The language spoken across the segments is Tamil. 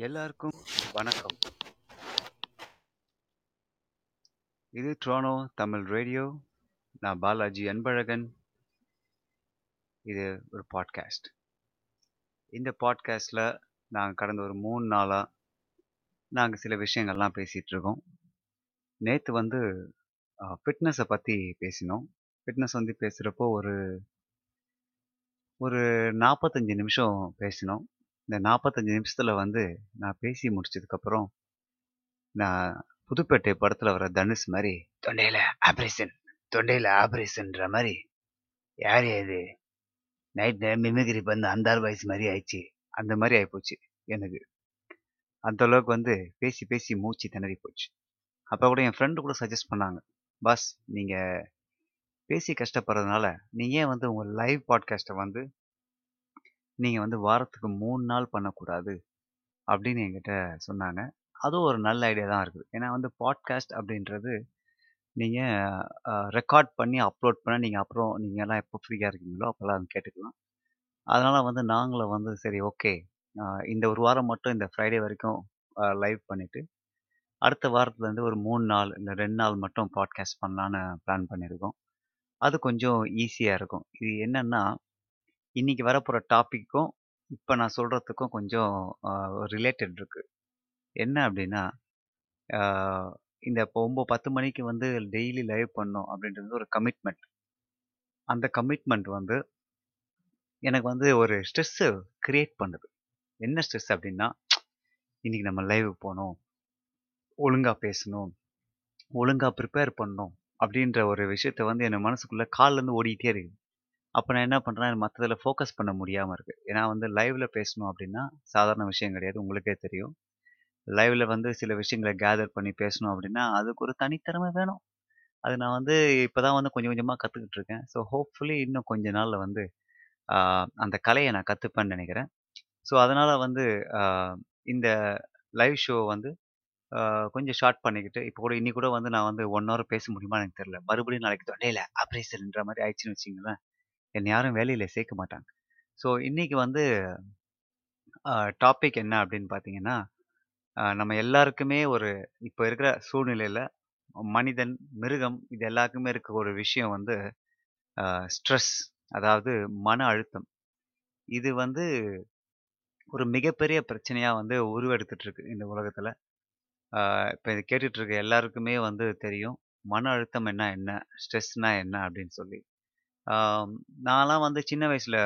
எல்லாருக்கும் வணக்கம். இது ட்ரோனோ தமிழ் ரேடியோ நான் பாலாஜி அன்பழகன். இது ஒரு பாட்காஸ்ட் இந்த பாட்காஸ்டில் நாங்கள் கடந்த ஒரு மூணு நாளாக நாங்கள் சில விஷயங்கள்லாம் பேசிகிட்ருக்கோம் நேற்று வந்து ஃபிட்னஸை பற்றி பேசினோம். ஃபிட்னஸ் வந்து பேசுகிறப்போ ஒரு ஒரு நாற்பத்தஞ்சு நிமிஷம் பேசினோம். இந்த நாற்பத்தஞ்சு நிமிஷத்தில் வந்து நான் பேசி முடிச்சதுக்கப்புறம் நான் புதுப்பேட்டை படத்தில் வர தனுஷ் மாதிரி தொண்டையில் ஆப்ரேஷன் தொண்டையில் ஆப்ரேஷன்ற மாதிரி யார் இது நைட் மிமிகிரி வந்து அந்த வயசு மாதிரி ஆயிடுச்சு. அந்த மாதிரி ஆகிப்போச்சு எனக்கு. அந்த அளவுக்கு வந்து பேசி பேசி மூச்சு திணறி போச்சு. அப்போ கூட என் ஃப்ரெண்டு கூட சஜஸ்ட் பண்ணாங்க பாஸ் நீங்கள் பேசி கஷ்டப்படுறதுனால நீங்கள் ஏன் வந்து உங்கள் லைவ் பாட்காஸ்ட்டை வந்து நீங்கள் வந்து வாரத்துக்கு மூணு நாள் பண்ணக்கூடாது அப்படின்னு என்கிட்ட சொன்னாங்க. அதுவும் ஒரு நல்ல ஐடியா தான் இருக்குது. ஏன்னா வந்து பாட்காஸ்ட் அப்படின்றது நீங்கள் ரெக்கார்ட் பண்ணி அப்லோட் பண்ண நீங்கள் அப்புறம் நீங்கள் எல்லாம் எப்போ ஃப்ரீயாக இருக்கீங்களோ அப்போல்லாம் கேட்டுக்கலாம். அதனால் வந்து நாங்களும் வந்து சரி ஓகே. இந்த ஒரு வாரம் மட்டும் இந்த ஃப்ரைடே வரைக்கும் லைவ் பண்ணிவிட்டு அடுத்த வாரத்துலேருந்து ஒரு மூணு நாள் இல்லை ரெண்டு நாள் மட்டும் பாட்காஸ்ட் பண்ணலான்னு பிளான் பண்ணியிருக்கோம். அது கொஞ்சம் ஈஸியாக இருக்கும். இது என்னென்னா இன்றைக்கி வரப்போகிற டாப்பிக்கும் இப்போ நான் சொல்கிறதுக்கும் கொஞ்சம் ரிலேட்டட் இருக்குது என்ன அப்படின்னா இந்த இப்போ ஒம்பது பத்து மணிக்கு வந்து டெய்லி லைவ் பண்ணோம் அப்படின்றது ஒரு கமிட்மெண்ட் அந்த கமிட்மெண்ட் வந்து எனக்கு வந்து ஒரு ஸ்ட்ரெஸ்ஸு க்ரியேட் பண்ணுது. என்ன ஸ்ட்ரெஸ் அப்படின்னா இன்றைக்கி நம்ம லைவ் போகணும் ஒழுங்காக பேசணும் ஒழுங்காக ப்ரிப்பேர் பண்ணணும் அப்படின்ற ஒரு விஷயத்த வந்து என் மனசுக்குள்ளே கால்லேருந்து ஓடிக்கிட்டே இருக்குது. அப்போ நான் என்ன பண்ணுறேன் மற்றதில் ஃபோக்கஸ் பண்ண முடியாமல் இருக்குது ஏன்னா வந்து லைவில் பேசணும் அப்படின்னா சாதாரண விஷயம் கிடையாது. உங்களுக்கே தெரியும். லைவில் வந்து சில விஷயங்களை கேதர் பண்ணி பேசணும் அப்படின்னா அதுக்கு ஒரு தனித்திறமை வேணும். அது நான் வந்து இப்போ தான் வந்து கொஞ்சம் கொஞ்சமாக கற்றுக்கிட்டு இருக்கேன். ஸோ ஹோப்ஃபுல்லி இன்னும் கொஞ்ச நாளில் வந்து அந்த கலையை நான் கற்றுப்பேன்னு நினைக்கிறேன். ஸோ அதனால் வந்து இந்த லைவ் ஷோ வந்து கொஞ்சம் ஷார்ட் பண்ணிக்கிட்டு இப்போ கூட இன்னி கூட வந்து நான் வந்து ஒன் ஹவர் பேச முடியுமா எனக்கு தெரியல. மறுபடியும் நாளைக்கு தொண்டையில் ஆப்ரேஷன்ன்ற மாதிரி ஆயிடுச்சுன்னு வச்சிங்களேன் என்னை யாரும் வேலையில் சேர்க்க மாட்டாங்க. ஸோ இன்றைக்கி வந்து டாபிக் என்ன அப்படின்னு பார்த்தீங்கன்னா நம்ம எல்லாருக்குமே ஒரு இப்போ இருக்கிற சூழ்நிலையில் மனிதன் மிருகம் இது எல்லாருக்குமே இருக்க ஒரு விஷயம் வந்து ஸ்ட்ரெஸ் அதாவது மன அழுத்தம். இது வந்து ஒரு மிகப்பெரிய பிரச்சனையாக வந்து உருவெடுத்துட்ருக்கு இந்த உலகத்தில். இப்போ இது கேட்டுட்ருக்க எல்லாருக்குமே வந்து தெரியும் மன அழுத்தம் என்ன என்ன ஸ்ட்ரெஸ்னா என்ன அப்படின்னு சொல்லி. நான்லாம் வந்து சின்ன வயசில்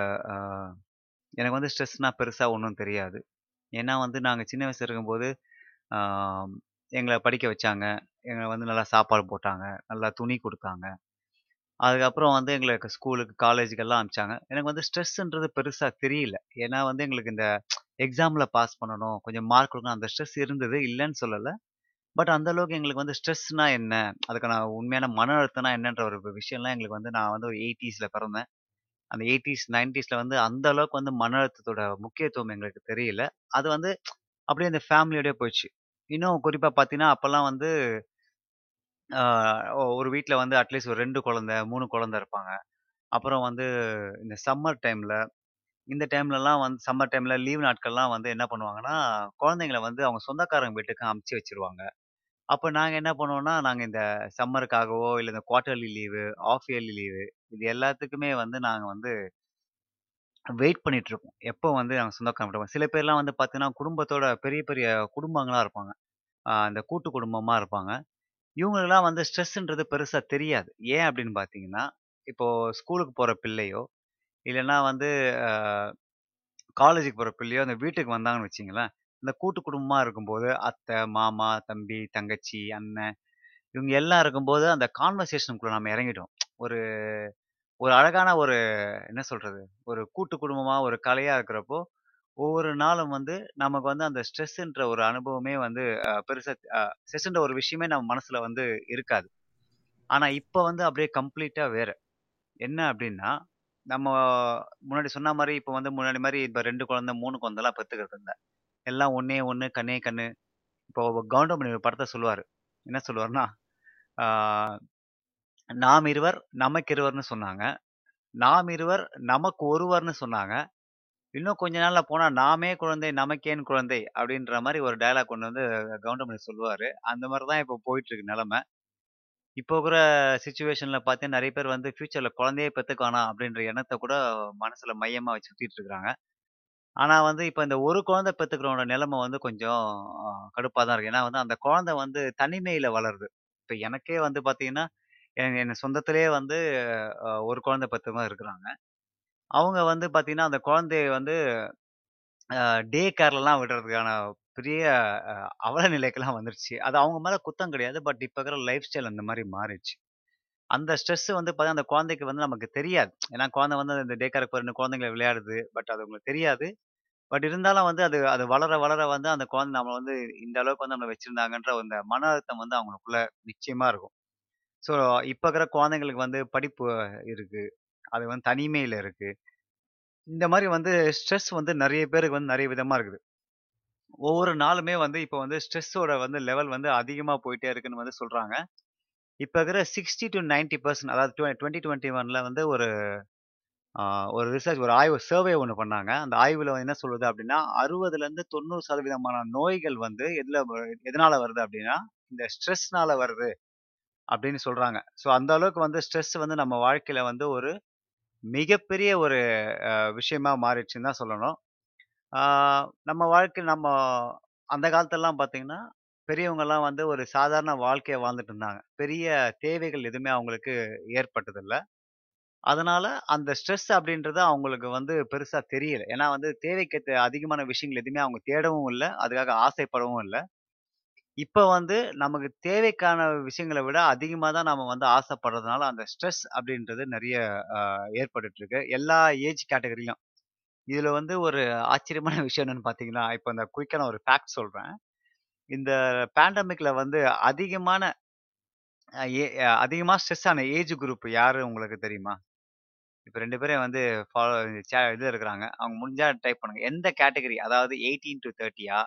எனக்கு வந்து ஸ்ட்ரெஸ்னால் பெருசாக ஒன்றும் தெரியாது. ஏன்னா வந்து நாங்கள் சின்ன வயசில் இருக்கும்போது எங்களை படிக்க வச்சாங்க. எங்களை வந்து நல்லா சாப்பாடு போட்டாங்க. நல்லா துணி கொடுத்தாங்க. அதுக்கப்புறம் வந்து எங்களுக்கு ஸ்கூலுக்கு காலேஜுக்கெல்லாம் அனுப்பிச்சாங்க. எனக்கு வந்து ஸ்ட்ரெஸ்ன்றது பெருசாக தெரியல. ஏன்னா வந்து எங்களுக்கு இந்த எக்ஸாமில் பாஸ் பண்ணணும் கொஞ்சம் மார்க் கொடுக்கணும் அந்த ஸ்ட்ரெஸ் இருந்தது இல்லைன்னு சொல்லலை. பட் அந்த அளவுக்கு எங்களுக்கு வந்து ஸ்ட்ரெஸ்னா என்ன? அதுக்கான உண்மையான மன அழுத்தம்னா என்னன்ற ஒரு விஷயம்லாம் எங்களுக்கு வந்து நான் வந்து ஒரு எயிட்டிஸில் பிறந்தேன். அந்த எயிட்டிஸ் நைன்டிஸில் வந்து அந்த அளவுக்கு வந்து மன அழுத்தத்தோட முக்கியத்துவம் எங்களுக்கு தெரியல. அது வந்து அப்படியே அந்த ஃபேமிலியோடய போயிடுச்சு. இன்னும் குறிப்பாக பார்த்தீங்கன்னா அப்போல்லாம் வந்து ஒரு வீட்டில் வந்து அட்லீஸ்ட் ஒரு ரெண்டு குழந்த மூணு குழந்த இருப்பாங்க. அப்புறம் வந்து இந்த சம்மர் டைமில் இந்த டைம்லலாம் வந்து சம்மர் டைமில் லீவ் நாட்கள்லாம் வந்து என்ன பண்ணுவாங்கன்னா குழந்தைங்கள வந்து அவங்க சொந்தக்காரங்க வீட்டுக்கு அமுச்சு வச்சிருவாங்க. அப்போ நாங்கள் என்ன பண்ணுவோம்னா நாங்கள் இந்த சம்மருக்காகவோ இல்லை இந்த quarterly leave off yearly leave இது எல்லாத்துக்குமே வந்து நாங்கள் வந்து வெயிட் பண்ணிட்டு இருக்கோம் எப்போ வந்து நாங்கள் சொந்தக்காரங்க சில பேர்லாம் வந்து பார்த்தீங்கன்னா குடும்பத்தோட பெரிய பெரிய குடும்பங்களாக இருப்பாங்க. அந்த கூட்டு குடும்பமாக இருப்பாங்க. இவங்களுக்குலாம் வந்து ஸ்ட்ரெஸ்ன்றது பெருசாக தெரியாது. ஏன் அப்படின்னு பார்த்தீங்கன்னா இப்போது ஸ்கூலுக்கு போகிற பிள்ளையோ இல்லைன்னா வந்து காலேஜுக்கு போகிற பிள்ளையோ அந்த வீட்டுக்கு வந்தாங்கன்னு வச்சிங்களேன் இந்த கூட்டு குடும்பமாக இருக்கும்போது அத்தை மாமா தம்பி தங்கச்சி அண்ணன் இவங்க எல்லாம் இருக்கும்போது அந்த கான்வர்சேஷனுக்குள்ளே நம்ம இறங்கிட்டோம். ஒரு ஒரு அழகான ஒரு என்ன சொல்கிறது ஒரு கூட்டு குடும்பமாக ஒரு கலையாக இருக்கிறப்போ ஒவ்வொரு நாளும் வந்து நமக்கு வந்து அந்த ஸ்ட்ரெஸ்ன்ற ஒரு அனுபவமே வந்து பெருசாக ஸ்ட்ரெஸ்ன்ற ஒரு விஷயமே நம்ம மனசில் வந்து இருக்காது. ஆனால் இப்போ வந்து அப்படியே கம்ப்ளீட்டாக வேறு. என்ன அப்படின்னா நம்ம முன்னாடி சொன்ன மாதிரி இப்போ வந்து முன்னாடி மாதிரி இப்போ ரெண்டு குழந்தை மூணு குழந்தைலாம் பெற்றுக்கிறது இருந்தேன். எல்லாம் ஒன்றே ஒன்று கண்ணே கண்ணு. இப்போ கவுண்டமணி ஒரு படத்தை சொல்லுவார். என்ன சொல்லுவார்னா நாம் இருவர் நமக்கு இருவர்னு சொன்னாங்க. நாம் இருவர் நமக்கு ஒருவர்னு சொன்னாங்க. இன்னும் கொஞ்ச நாளில் போனால் நாமே குழந்தை, நமக்கேன் குழந்தை அப்படின்ற மாதிரி ஒரு டயலாக் கொண்டு வந்து கவுண்டமணி சொல்லுவார். அந்த மாதிரி தான் இப்போ போயிட்டுருக்கு நிலமை. இப்போ இருக்கிற சுச்சுவேஷனில் பார்த்தீங்கன்னா, நிறைய பேர் வந்து ஃப்யூச்சரில் குழந்தையே பெற்றுக்கானா அப்படின்ற எண்ணத்தை கூட மனசில் மையமாக வச்சு சுற்றிட்டு இருக்காங்க. ஆனா வந்து இப்ப இந்த ஒரு குழந்தை பெத்துக்கிறவனோட நிலைமை வந்து கொஞ்சம் கடுப்பாக கடுப்பா தான் இருக்கு. ஏன்னா வந்து அந்த குழந்தை வந்து தனிமையில வளருது. இப்ப எனக்கே வந்து பார்த்தீங்கன்னா, என் என் சொந்தத்திலேயே வந்து அ ஒரு குழந்தை பெத்தவங்க இருக்கிறாங்க. அவங்க வந்து பார்த்தீங்கன்னா, அந்த குழந்தைய வந்து அ டே கேர்லலாம் விடுறதுக்கான பெரிய அ அவல நிலைக்கெல்லாம் வந்துருச்சு. அது அவங்க மேல குத்தம் கிடையாது. பட் இப்ப இருக்கிற லைஃப் ஸ்டைல் அந்த மாரி மாறிடுச்சு. அந்த ஸ்ட்ரெஸ் வந்து பார்த்தீங்கன்னா, அந்த குழந்தைக்கு வந்து நமக்கு தெரியாது. ஏன்னா குழந்தை வந்து இந்த டே கேருக்கு போற குழந்தைங்கள விளையாடுது. பட் அது உங்களுக்கு தெரியாது. பட் இருந்தாலும் வந்து அது அது வளர, வளர வந்து அந்த குழந்தை நம்மளை வந்து இந்த அளவுக்கு வந்து நம்ம வச்சிருந்தாங்கன்ற அந்த மன அழுத்தம் வந்து அவங்களுக்குள்ள நிச்சயமா இருக்கும். ஸோ இப்ப இருக்கிற குழந்தைங்களுக்கு வந்து படிப்பு இருக்கு. அது வந்து தனிமையில இருக்கு. இந்த மாதிரி வந்து ஸ்ட்ரெஸ் வந்து நிறைய பேருக்கு வந்து நிறைய விதமா இருக்குது. ஒவ்வொரு நாளுமே வந்து இப்போ வந்து ஸ்ட்ரெஸ்ஸோட வந்து லெவல் வந்து அதிகமா போயிட்டே இருக்குன்னு வந்து சொல்றாங்க. இப்போ இருக்கிற 60-90% அதாவது டுவெண்ட்டி டுவெண்ட்டி ஒனில் வந்து ஒரு ஒரு ரிசர்ச் ஒரு ஆய்வு சர்வே ஒன்று பண்ணாங்க. அந்த ஆய்வில் என்ன சொல்லுது அப்படின்னா அறுபதுலேருந்து தொண்ணூறு சதவீதமான நோய்கள் வந்து எதில் எதனால் வருது அப்படின்னா இந்த ஸ்ட்ரெஸ்னால வருது அப்படின்னு சொல்கிறாங்க ஸோ அந்த அளவுக்கு வந்து ஸ்ட்ரெஸ் வந்து நம்ம வாழ்க்கையில் வந்து ஒரு மிகப்பெரிய ஒரு விஷயமாக விஷயமா மாறிடுச்சுன்னு தான் சொல்லணும். நம்ம வாழ்க்கை நம்ம அந்த காலத்திலலாம் பார்த்தீங்கன்னா, பெரியவங்கலாம் வந்து ஒரு சாதாரண வாழ்க்கைய வாழ்ந்துட்டு இருந்தாங்க. பெரிய தேவைகள் எதுவுமே அவங்களுக்கு ஏற்பட்டதில்ல. அதனால அந்த ஸ்ட்ரெஸ் அப்படின்றது அவங்களுக்கு வந்து பெருசா தெரியல. ஏன்னா வந்து தேவைக்கேத்த அதிகமான விஷயங்கள் எதுவுமே அவங்க தேடவும் இல்ல. அதுக்காக ஆசைப்படவும் இல்ல. இப்ப வந்து நமக்கு தேவைக்கான விஷயங்கள விட அதிகமா தான் நாம வந்து ஆசைப்படுறதுனால, அந்த ஸ்ட்ரெஸ் அப்படின்றது நெறைய அ ஏற்பட்டுட்டு எல்லா ஏஜ் கேட்டகரிலயும். இதுல வந்து ஒரு ஆச்சரியமான விஷயம் என்னன்னு பார்த்தீங்கன்னா, இப்ப இந்த குயிக்கா நான் ஒரு ஃபேக்ட் சொல்றேன். இந்த பேண்டமிக்ல வந்து அதிகமான அதிகமாக ஸ்ட்ரெஸ் ஆன ஏஜ் குரூப் யாரு உங்களுக்கு தெரியுமா? இப்போ ரெண்டு பேரும் வந்து ஃபாலோ சே இது இருக்கிறாங்க. அவங்க முடிஞ்சா டைப் பண்ணுங்க. எந்த கேட்டகரி அதாவது எயிட்டீன் டு தேர்ட்டியா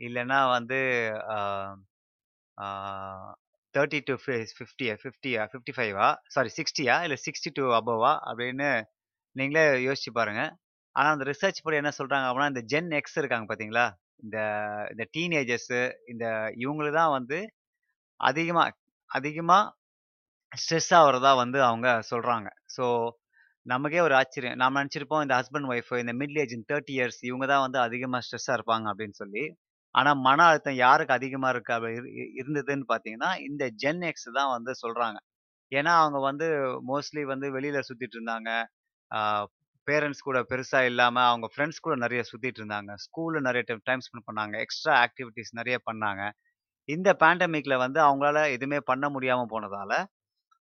இல்லைன்னா வந்து தேர்ட்டி டு ஃபிஃப்டியா ஃபிஃப்டியா ஃபிஃப்டி ஃபைவா சாரி சிக்ஸ்டியா இல்லை சிக்ஸ்டி டூ அபவா அப்படின்னு நீங்களே யோசிச்சு பாருங்க. ஆனால் அந்த ரிசர்ச் படி என்ன சொல்கிறாங்க அப்படின்னா, இந்த ஜென் எக்ஸ் இருக்காங்க பார்த்தீங்களா? இந்த இந்த டீனேஜர்ஸு இந்த இவங்களு தான் வந்து அதிகமாக அதிகமாக ஸ்ட்ரெஸ் ஆகிறதா வந்து அவங்க சொல்கிறாங்க ஸோ நமக்கே ஒரு ஆச்சரியம். நாம் நினச்சிருப்போம் இந்த ஹஸ்பண்ட், ஒய்ஃப் இந்த மிடில் ஏஜ் 30 இயர்ஸ் இவங்க தான் வந்து அதிகமாக ஸ்ட்ரெஸ்ஸாக இருப்பாங்க அப்படின்னு சொல்லி. ஆனால் மன அழுத்தம் யாருக்கு அதிகமாக இருக்கு இரு இருந்ததுன்னு பார்த்தீங்கன்னா, இந்த ஜென் எக்ஸ் தான் வந்து சொல்கிறாங்க ஏன்னா அவங்க வந்து மோஸ்ட்லி வந்து வெளியில் சுற்றிட்டு இருந்தாங்க. பேரண்ட்ஸ் கூட பெருசா இல்லாம அவங்க ஃப்ரெண்ட்ஸ் கூட நிறைய சுத்திட்டு இருந்தாங்க. ஸ்கூல்ல நிறைய டைம் டைம் ஸ்பெண்ட் பண்ணாங்க. எக்ஸ்ட்ரா ஆக்டிவிட்டீஸ் நிறைய பண்ணாங்க. இந்த பேண்டமிக்ல வந்து அவங்களால எதுவுமே பண்ண முடியாம போனதால,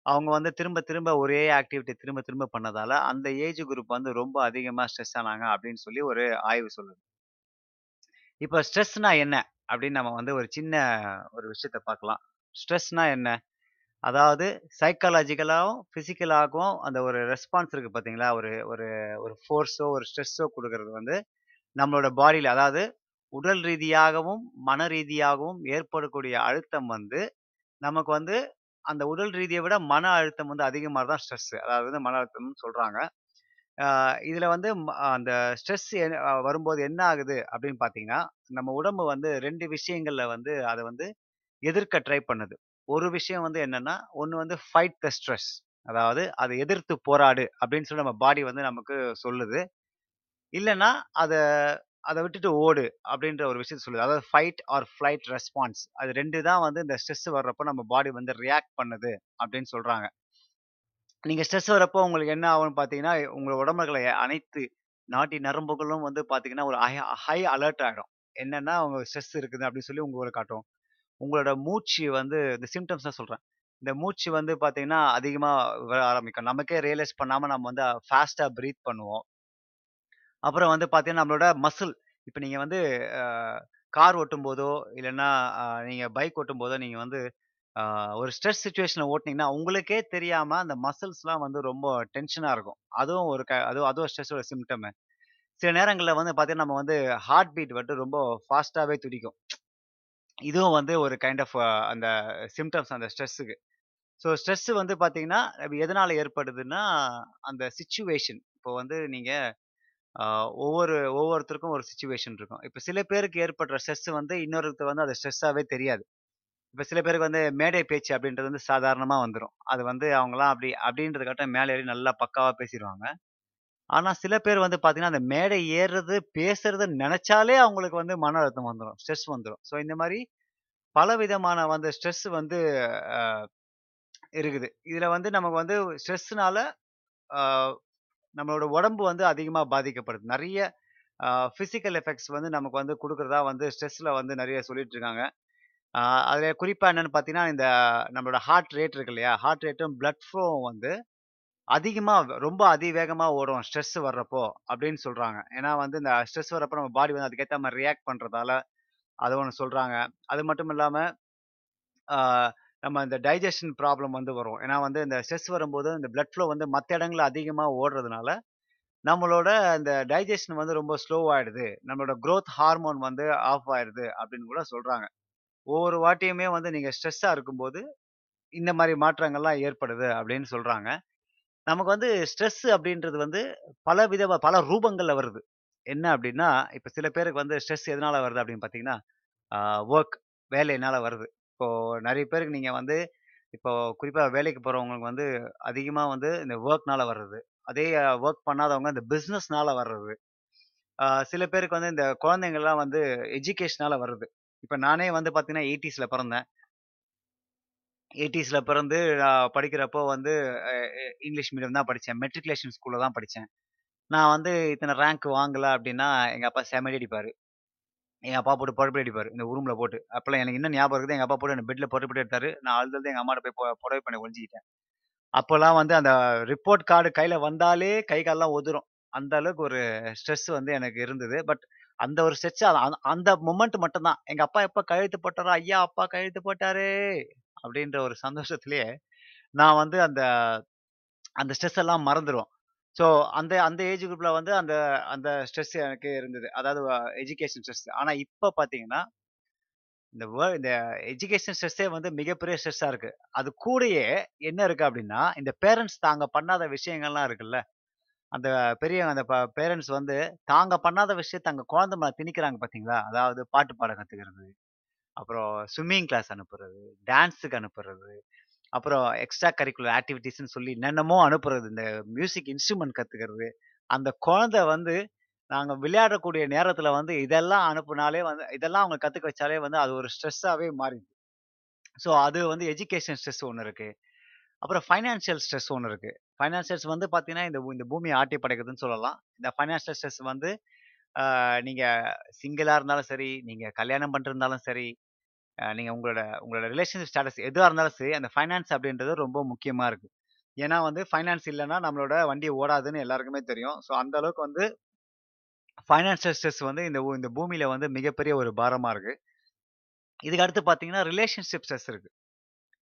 அவங்க வந்து திரும்ப திரும்ப ஒரே ஆக்டிவிட்டி திரும்ப திரும்ப பண்ணதால, அந்த ஏஜ் குரூப் வந்து ரொம்ப அதிகமா ஸ்ட்ரெஸ் ஆனாங்க அப்படின்னு சொல்லி ஒரு ஆய்வு சொல்லுது. இப்போ ஸ்ட்ரெஸ்னா என்ன? அப்படின்னு நம்ம வந்து ஒரு சின்ன ஒரு விஷயத்த பார்க்கலாம். ஸ்ட்ரெஸ்னா என்ன? அதாவது சைக்காலஜிக்கலாகவும் ஃபிசிக்கலாகவும் அந்த ஒரு ரெஸ்பான்ஸ் இருக்குது பார்த்தீங்களா? ஒரு ஒரு ஒரு ஃபோர்ஸோ, ஒரு ஸ்ட்ரெஸ்ஸோ கொடுக்கறது வந்து நம்மளோட பாடியில் அதாவது உடல் ரீதியாகவும், மன ரீதியாகவும் ஏற்படக்கூடிய அழுத்தம் வந்து நமக்கு வந்து அந்த உடல் ரீதியை விட மன அழுத்தம் வந்து அதிகமாக தான் ஸ்ட்ரெஸ். அதாவது வந்து மன அழுத்தம்னு சொல்கிறாங்க இதில் வந்து ம அந்த ஸ்ட்ரெஸ் வரும்போது என்ன ஆகுது அப்படின்னு பார்த்தீங்கன்னா, நம்ம உடம்பு வந்து ரெண்டு விஷயங்களில் வந்து அதை வந்து எதிர்க்க ட்ரை பண்ணுது. ஒரு விஷயம் வந்து என்னன்னா, ஒன்று வந்து ஃபைட் த ஸ்ட்ரெஸ். அதாவது அதை எதிர்த்து போராடு அப்படின்னு சொல்லி நம்ம பாடி வந்து நமக்கு சொல்லுது. இல்லைன்னா அதை அதை விட்டுட்டு ஓடு அப்படின்ற ஒரு விஷயத்த சொல்லுது. அதாவது ஃபைட் ஆர் ஃப்ளைட் ரெஸ்பான்ஸ். அது ரெண்டு தான் வந்து இந்த ஸ்ட்ரெஸ் வர்றப்போ நம்ம பாடி வந்து ரியாக்ட் பண்ணுது அப்படின்னு சொல்றாங்க. நீங்க ஸ்ட்ரெஸ் வரப்போ உங்களுக்கு என்ன ஆகும்னு பார்த்தீங்கன்னா, உங்கள் உடம்புகளை அனைத்து நாட்டி நரம்புகளும் வந்து பார்த்தீங்கன்னா, ஒரு ஹை ஹை அலர்ட் ஆகிடும் என்னன்னா, அவங்க ஸ்ட்ரெஸ் இருக்குது அப்படின்னு சொல்லி உங்களுக்கு காட்டும். உங்களோட மூச்சு வந்து இந்த சிம்டம்ஸ் தான் சொல்கிறேன் இந்த மூச்சு வந்து பார்த்தீங்கன்னா, அதிகமாக வர ஆரம்பிக்கும். நமக்கே ரியலைஸ் பண்ணாமல் நம்ம வந்து ஃபாஸ்ட்டாக ப்ரீத் பண்ணுவோம். அப்புறம் வந்து பார்த்தீங்கன்னா, நம்மளோட மசில் இப்போ நீங்கள் வந்து கார் ஓட்டும்போதோ, போதோ இல்லைன்னா நீங்கள் பைக் ஓட்டும்போதோ, நீங்கள் வந்து ஒரு ஸ்ட்ரெஸ் சுச்சுவேஷனில் ஓட்டினீங்கன்னா உங்களுக்கே தெரியாமல் அந்த மசில்ஸ்லாம் வந்து ரொம்ப டென்ஷனாக இருக்கும். அதுவும் ஒரு க அதுவும் அதுவும் ஸ்ட்ரெஸ்ஸோட சிம்டமு சில நேரங்களில் வந்து பார்த்தீங்கன்னா, நம்ம வந்து ஹார்ட் பீட் வந்து ரொம்ப ஃபாஸ்ட்டாகவே துடிக்கும். இதுவும் வந்து ஒரு கைண்ட் ஆஃப் அந்த சிம்டம்ஸ் அந்த ஸ்ட்ரெஸ்ஸுக்கு. ஸோ ஸ்ட்ரெஸ் வந்து பார்த்தீங்கன்னா, எதனால் ஏற்படுதுன்னா, அந்த சுச்சுவேஷன் இப்போ வந்து நீங்கள் ஒவ்வொரு ஒவ்வொருத்தருக்கும் ஒரு சுச்சுவேஷன் இருக்கும். இப்போ சில பேருக்கு ஏற்படுற ஸ்ட்ரெஸ் வந்து இன்னொருத்தர் வந்து அது ஸ்ட்ரெஸ்ஸாகவே தெரியாது. இப்போ சில பேருக்கு வந்து மேடை பேச்சு அப்படின்றது வந்து சாதாரணமாக வந்துடும் அது வந்து அவங்களாம் அப்படி அப்படின்றதுக்காட்டும் மேலே ஏறி நல்லா பக்காவாக பேசிடுவாங்க ஆனால் சில பேர் வந்து பார்த்தீங்கன்னா, அந்த மேடை ஏறுறது, பேசுறது நினச்சாலே அவங்களுக்கு வந்து மன அழுத்தம் வந்துடும் ஸ்ட்ரெஸ் வந்துடும் ஸோ இந்த மாதிரி பல விதமான வந்து ஸ்ட்ரெஸ் வந்து இருக்குது. இதில் வந்து நமக்கு வந்து ஸ்ட்ரெஸ்னால நம்மளோட உடம்பு வந்து அதிகமாக பாதிக்கப்படுது. நிறைய ஃபிசிக்கல் எஃபெக்ட்ஸ் வந்து நமக்கு வந்து கொடுக்குறதா வந்து ஸ்ட்ரெஸ்ஸில் வந்து நிறைய சொல்லிட்டு இருக்காங்க. அதில் குறிப்பாக என்னென்னு என்னன்னு பார்த்தீங்கன்னா, இந்த நம்மளோட ஹார்ட் ரேட் இருக்கு இல்லையா? ஹார்ட் ரேட்டும், பிளட் ஃப்ளோவும் வந்து அதிகமாக ரொம்ப அதிவேகமாக ஓடும் ஸ்ட்ரெஸ் வர்றப்போ அப்படின்னு சொல்கிறாங்க ஏன்னா வந்து இந்த ஸ்ட்ரெஸ் வர்றப்போ நம்ம பாடி வந்து அதுக்கேற்ற மாதிரி ரியாக்ட் பண்ணுறதால அது ஒன்று சொல்கிறாங்க அது மட்டும் இல்லாமல் நம்ம இந்த டைஜஷன் ப்ராப்ளம் வந்து வரும். ஏன்னா வந்து இந்த ஸ்ட்ரெஸ் வரும்போது இந்த பிளட் ஃப்ளோ வந்து மற்ற இடங்கள்ல அதிகமாக ஓடுறதுனால, நம்மளோட அந்த டைஜஷன் வந்து ரொம்ப ஸ்லோ ஆயிடுது. நம்மளோட க்ரோத் ஹார்மோன் வந்து ஆஃப் ஆயிடுது அப்படின்னு கூட சொல்கிறாங்க ஒவ்வொரு வாட்டியுமே வந்து நீங்கள் ஸ்ட்ரெஸ்ஸாக இருக்கும்போது, இந்த மாதிரி மாற்றங்கள்லாம் ஏற்படுது அப்படின்னு சொல்கிறாங்க நமக்கு வந்து ஸ்ட்ரெஸ் அப்படின்றது வந்து பல வித பல ரூபங்களில் வருது. என்ன அப்படின்னா, இப்போ சில பேருக்கு வந்து ஸ்ட்ரெஸ் எதனால வருது அப்படின்னு பார்த்தீங்கன்னா, ஒர்க் வேலையினால் வேலையினால வருது. இப்போ நிறைய பேருக்கு நீங்கள் வந்து இப்போ குறிப்பாக வேலைக்கு போகிறவங்களுக்கு வந்து அதிகமாக வந்து இந்த ஒர்க்னால் வர்றது. அதே ஒர்க் பண்ணாதவங்க இந்த பிஸ்னஸ்னால் வர்றது. சில பேருக்கு வந்து இந்த குழந்தைங்கள்லாம் வந்து எஜுகேஷனால வருது. இப்போ நானே வந்து பார்த்தீங்கன்னா, 80ஸ்ல பிறந்தேன். 80ஸ்ல பிறந்து நான் படிக்கிறப்போ வந்து இங்கிலீஷ் மீடியம் தான் படித்தேன் மெட்ரிகுலேஷன் ஸ்கூலில் தான் படித்தேன் நான் வந்து இத்தனை ரேங்க் வாங்கலை அப்படின்னா எங்கள் அப்பா செமடி அடிப்பார் எங்கள் அப்பா போட்டு பொறப்படி அடிப்பார் இந்த ரூமில் போட்டு. அப்பலாம் எனக்கு இன்னும் ஞாபகம் இருக்குது. எங்கள் அப்பா போட்டு என்ன பெட்டில் பொறப்படி எடுத்தார் நான் அழுதுலேருந்து எங்கள் அம்மாட்ட போய் புடவை பண்ணி ஒழிஞ்சிக்கிட்டேன் அப்போல்லாம் வந்து அந்த ரிப்போர்ட் கார்டு கையில் வந்தாலே கை கால்லாம் உதிரும். அந்த அளவுக்கு ஒரு ஸ்ட்ரெஸ் வந்து எனக்கு இருந்தது. பட் அந்த ஒரு ஸ்ட்ரெச் அந்த மொமெண்ட் மட்டும்தான் எங்கள் அப்பா எப்போ கையெழுத்து போட்டாரோ, ஐயா! அப்பா கையெழுத்து போட்டாரு! அப்படின்ற ஒரு சந்தோஷத்திலேயே நான் வந்து அந்த அந்த ஸ்ட்ரெஸ் எல்லாம் மறந்துருவோம். ஸோ அந்த அந்த ஏஜ் குரூப்பில் வந்து அந்த அந்த ஸ்ட்ரெஸ் எனக்கு இருந்தது. அதாவது எஜுகேஷன் ஸ்ட்ரெஸ். ஆனால் இப்போ பார்த்தீங்கன்னா, இந்த வேர் இந்த எஜுகேஷன் ஸ்ட்ரெஸ்ஸே வந்து மிகப்பெரிய ஸ்ட்ரெஸ்ஸாக இருக்குது அது கூடயே என்ன இருக்குது அப்படின்னா இந்த பேரண்ட்ஸ் தாங்க பண்ணாத விஷயங்கள்லாம் இருக்குல்ல. அந்த பெரிய அந்த ப பேரண்ட்ஸ் வந்து தாங்க பண்ணாத விஷயத்த அங்கே குழந்தை மேல திணிக்கிறாங்க பார்த்தீங்களா? அதாவது பாட்டு பாட கற்றுக்கிறது அப்புறம் ஸ்விம்மிங் கிளாஸ் அனுப்புறது, டான்ஸுக்கு அனுப்புறது. அப்புறம் எக்ஸ்ட்ரா கரிக்குலர் ஆக்டிவிட்டிஸ்னு சொல்லி என்னென்னமோ அனுப்புறது. இந்த மியூசிக் இன்ஸ்ட்ருமெண்ட் கற்றுக்கிறது அந்த குழந்தை வந்து நாங்கள் விளையாடக்கூடிய நேரத்தில் வந்து இதெல்லாம் அனுப்புனாலே வந்து இதெல்லாம் அவங்க கற்றுக்க வச்சாலே வந்து அது ஒரு ஸ்ட்ரெஸ்ஸாகவே மாறிடுது. ஸோ அது வந்து எஜுகேஷன் ஸ்ட்ரெஸ் ஒன்று இருக்குது அப்புறம் ஃபைனான்சியல் ஸ்ட்ரெஸ் ஒன்று இருக்குது ஃபைனான்சியல்ஸ் வந்து பார்த்தீங்கன்னா, இந்த இந்த பூமியை ஆட்டி படைக்குதுன்னு சொல்லலாம். இந்த ஃபைனான்சியல் ஸ்ட்ரெஸ் வந்து நீங்கள் சிங்கிளாக இருந்தாலும் சரி, நீங்கள் கல்யாணம் பண்ணிருந்தாலும் சரி, நீங்கள் உங்களோட உங்களோட ரிலேஷன்ஷிப் ஸ்டேட்டஸ் எதுவாக இருந்தாலும் சரி, அந்த ஃபைனான்ஸ் அப்படின்றது ரொம்ப முக்கியமாக இருக்குது ஏன்னா வந்து ஃபைனான்ஸ் இல்லைன்னா நம்மளோட வண்டி ஓடாதுன்னு எல்லாருக்குமே தெரியும். ஸோ அந்த அளவுக்கு வந்து ஃபைனான்சியல் ஸ்ட்ரெஸ் வந்து இந்த இந்த பூமியில் வந்து மிகப்பெரிய ஒரு பாரமாக இருக்குது இதுக்கு அடுத்து பார்த்தீங்கன்னா, ரிலேஷன்ஷிப் ஸ்ட்ரெஸ் இருக்குது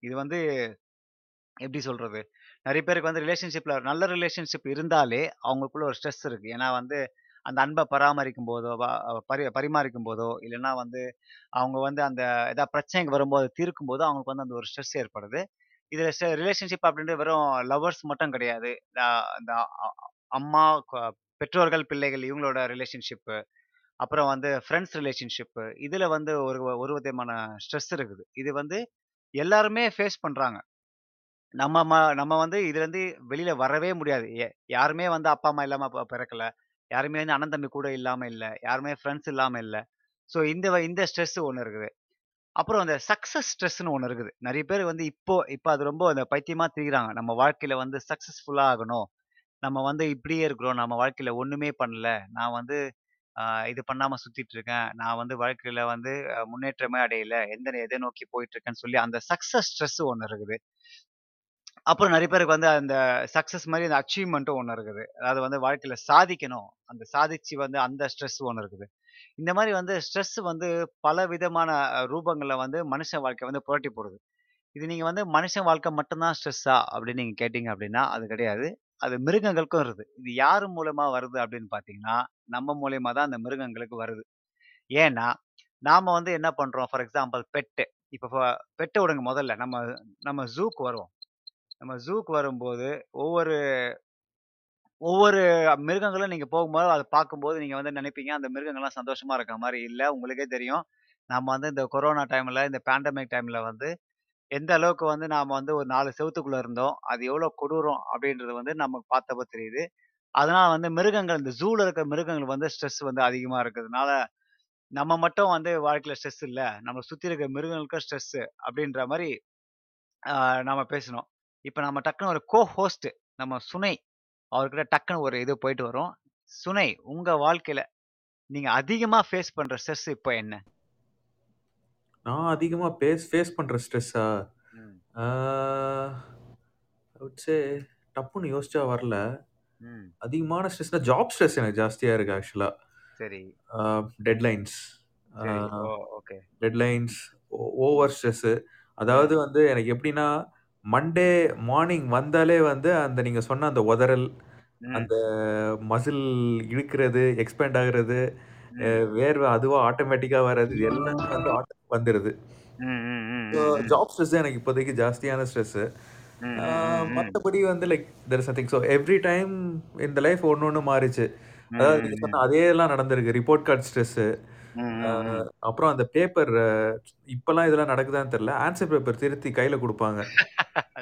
இது வந்து எப்படி சொல்கிறது நிறைய பேருக்கு வந்து ரிலேஷன்ஷிப்பில் நல்ல ரிலேஷன்ஷிப் இருந்தாலே அவங்களுக்குள்ள ஒரு ஸ்ட்ரெஸ் இருக்குது ஏன்னா வந்து அந்த அன்பை பராமரிக்கும் போதோ, பரி பரிமாறிக்கும் போதோ, இல்லைன்னா வந்து அவங்க வந்து அந்த ஏதாவது பிரச்சனைக்கு வரும்போது தீர்க்கும் போது அவங்களுக்கு வந்து அந்த ஒரு ஸ்ட்ரெஸ் ஏற்படுது. இதில் ரிலேஷன்ஷிப் அப்படின்றது வெறும் லவர்ஸ் மட்டும் கிடையாது. இந்த அம்மா, பெற்றோர்கள், பிள்ளைகள் இவங்களோட ரிலேஷன்ஷிப்பு, அப்புறம் வந்து ஃப்ரெண்ட்ஸ் ரிலேஷன்ஷிப்பு இதில் வந்து ஒரு ஒரு விதமான ஸ்ட்ரெஸ் இருக்குது. இது வந்து எல்லாருமே ஃபேஸ் பண்ணுறாங்க நம்ம ம நம்ம வந்து இதுலேருந்து வெளியில் வரவே முடியாது. யாருமே வந்து அப்பா, அம்மா இல்லாமல் ப பிறக்கல. யாருமே வந்து அண்ணன், தம்பி கூட இல்லாம இல்ல. யாருமே ஃப்ரெண்ட்ஸ் இல்லாம இல்ல. ஸோ இந்த இந்த ஸ்ட்ரெஸ் ஒன்று இருக்குது. அப்புறம் அந்த சக்ஸஸ் ஸ்ட்ரெஸ்ன்னு ஒன்று இருக்குது. நிறைய பேர் வந்து இப்போ இப்ப அது ரொம்ப அந்த பைத்தியமா திரிகிறாங்க நம்ம வாழ்க்கையில வந்து சக்ஸஸ்ஃபுல்லாக ஆகணும். நம்ம வந்து இப்படியே இருக்கிறோம். நம்ம வாழ்க்கையில ஒண்ணுமே பண்ணல. நான் வந்து இது பண்ணாம சுத்திட்டு இருக்கேன். நான் வந்து வாழ்க்கையில வந்து முன்னேற்றமே அடையல. எந்த எதை நோக்கி போயிட்டு இருக்கேன்னு சொல்லி அந்த சக்ஸஸ் ஸ்ட்ரெஸ் ஒன்று இருக்குது. அப்புறம் நிறைய பேருக்கு வந்து அந்த சக்ஸஸ் மாதிரி அந்த அச்சீவ்மெண்ட்டும் ஒன்று இருக்குது. அதாவது வந்து வாழ்க்கையில் சாதிக்கணும். அந்த சாதிச்சு வந்து அந்த ஸ்ட்ரெஸ் ஒன்று இருக்குது. இந்த மாதிரி வந்து ஸ்ட்ரெஸ் வந்து பல விதமான ரூபங்களில் வந்து மனுஷன் வாழ்க்கை வந்து புரட்டி போடுது. இது நீங்கள் வந்து மனுஷன் வாழ்க்கை மட்டும்தான் ஸ்ட்ரெஸ்ஸா அப்படின்னு நீங்கள் கேட்டீங்க அப்படின்னா, அது கிடையாது. அது மிருகங்களுக்கும் வருது. இது யார் மூலமாக வருது அப்படின்னு பார்த்தீங்கன்னா, நம்ம மூலயமா தான் அந்த மிருகங்களுக்கு வருது. ஏன்னா, நாம் வந்து என்ன பண்ணுறோம் ஃபார் எக்ஸாம்பிள் பெட்டு. இப்போ பெட்டை விடுங்க முதல்ல. நம்ம நம்ம ஜூக்கு வருவோம். நம்ம ஜூக்கு வரும்போது ஒவ்வொரு ஒவ்வொரு மிருகங்களும் நீங்கள் போகும்போது அதை பார்க்கும்போது நீங்கள் வந்து நினைப்பீங்க, அந்த மிருகங்கள்லாம் சந்தோஷமாக இருக்க மாதிரி இல்லை உங்களுக்கே தெரியும். நம்ம வந்து இந்த கொரோனா டைமில் இந்த பேண்டமிக் டைமில் வந்து எந்த அளவுக்கு வந்து நாம் வந்து ஒரு நாலு செவத்துக்குள்ளே இருந்தோம். அது எவ்வளோ கொடூரம் அப்படின்றது வந்து நமக்கு பார்த்தப்போ தெரியுது. அதனால் வந்து மிருகங்கள் இந்த ஜூவில் இருக்கிற மிருகங்கள் வந்து ஸ்ட்ரெஸ் வந்து அதிகமாக இருக்கிறதுனால, நம்ம மட்டும் வந்து வாழ்க்கையில் ஸ்ட்ரெஸ் இல்லை நம்ம சுற்றி இருக்கிற மிருகங்களுக்கும் ஸ்ட்ரெஸ்ஸு அப்படின்ற மாதிரி நம்ம பேசினோம். இப்ப நம்ம டக்குனு ஒரு கோ ஹோஸ்ட் நம்ம சுனை அவர்கிட்ட டக்குனு ஒரு இது போயிட்டு வரும். சுனை உங்க வாழ்க்கையில நீங்க அதிகமா ஃபேஸ் பண்ற ஸ்ட்ரெஸ் இப்ப என்ன? நான் அதிகமா பேஸ் ஃபேஸ் பண்ற ஸ்ட்ரெஸ்ஸா? சே டப்புன்னு யோசிச்சா வரல. அதிகமான ஸ்ட்ரெஸ்னா ஜாப் ஸ்ட்ரெஸ் எனக்கு ஜாஸ்தியா இருக்கு ஆக்சுவலா. சரி. Deadlines. Okay. Deadlines, over stress. அதாவது. வந்து எனக்கு எப்படின்னா, மண்டே மார்னிங் வந்தாலே வந்து அந்த நீங்க சொன்ன அந்த உதறல், ம். அந்த மசில் இழுக்கிறது, எக்ஸ்பேண்ட் ஆகுறது. வேர்வை அதுவா ஆட்டோமேட்டிக்கா வர்றது, இது எல்லாமே வந்து ஆட்டோ வந்துருது. ம். ம். ம். ஸோ ம். ம். ஜாப் ஸ்ட்ரெஸ் தான் எனக்கு இப்போதைக்கு ஜாஸ்தியான ஸ்ட்ரெஸ்ஸு. ம். ஆ ம். ம். ம். மத்தபடி வந்து like there is nothing. So every time இந்த லைஃப் ஒண்ணு ஒண்ணு மாறிச்சு. ம். அதாவது ம். சொன்ன ம். அதேலாம் நடந்திருக்கு. Report card stress. அப்புறம் அந்த பேப்பர் இப்பலாம் இதெல்லாம் நடக்குதான்னு தெரியல. ஆன்ஸர் பேப்பர் திருத்தி கையில குடுப்பாங்க.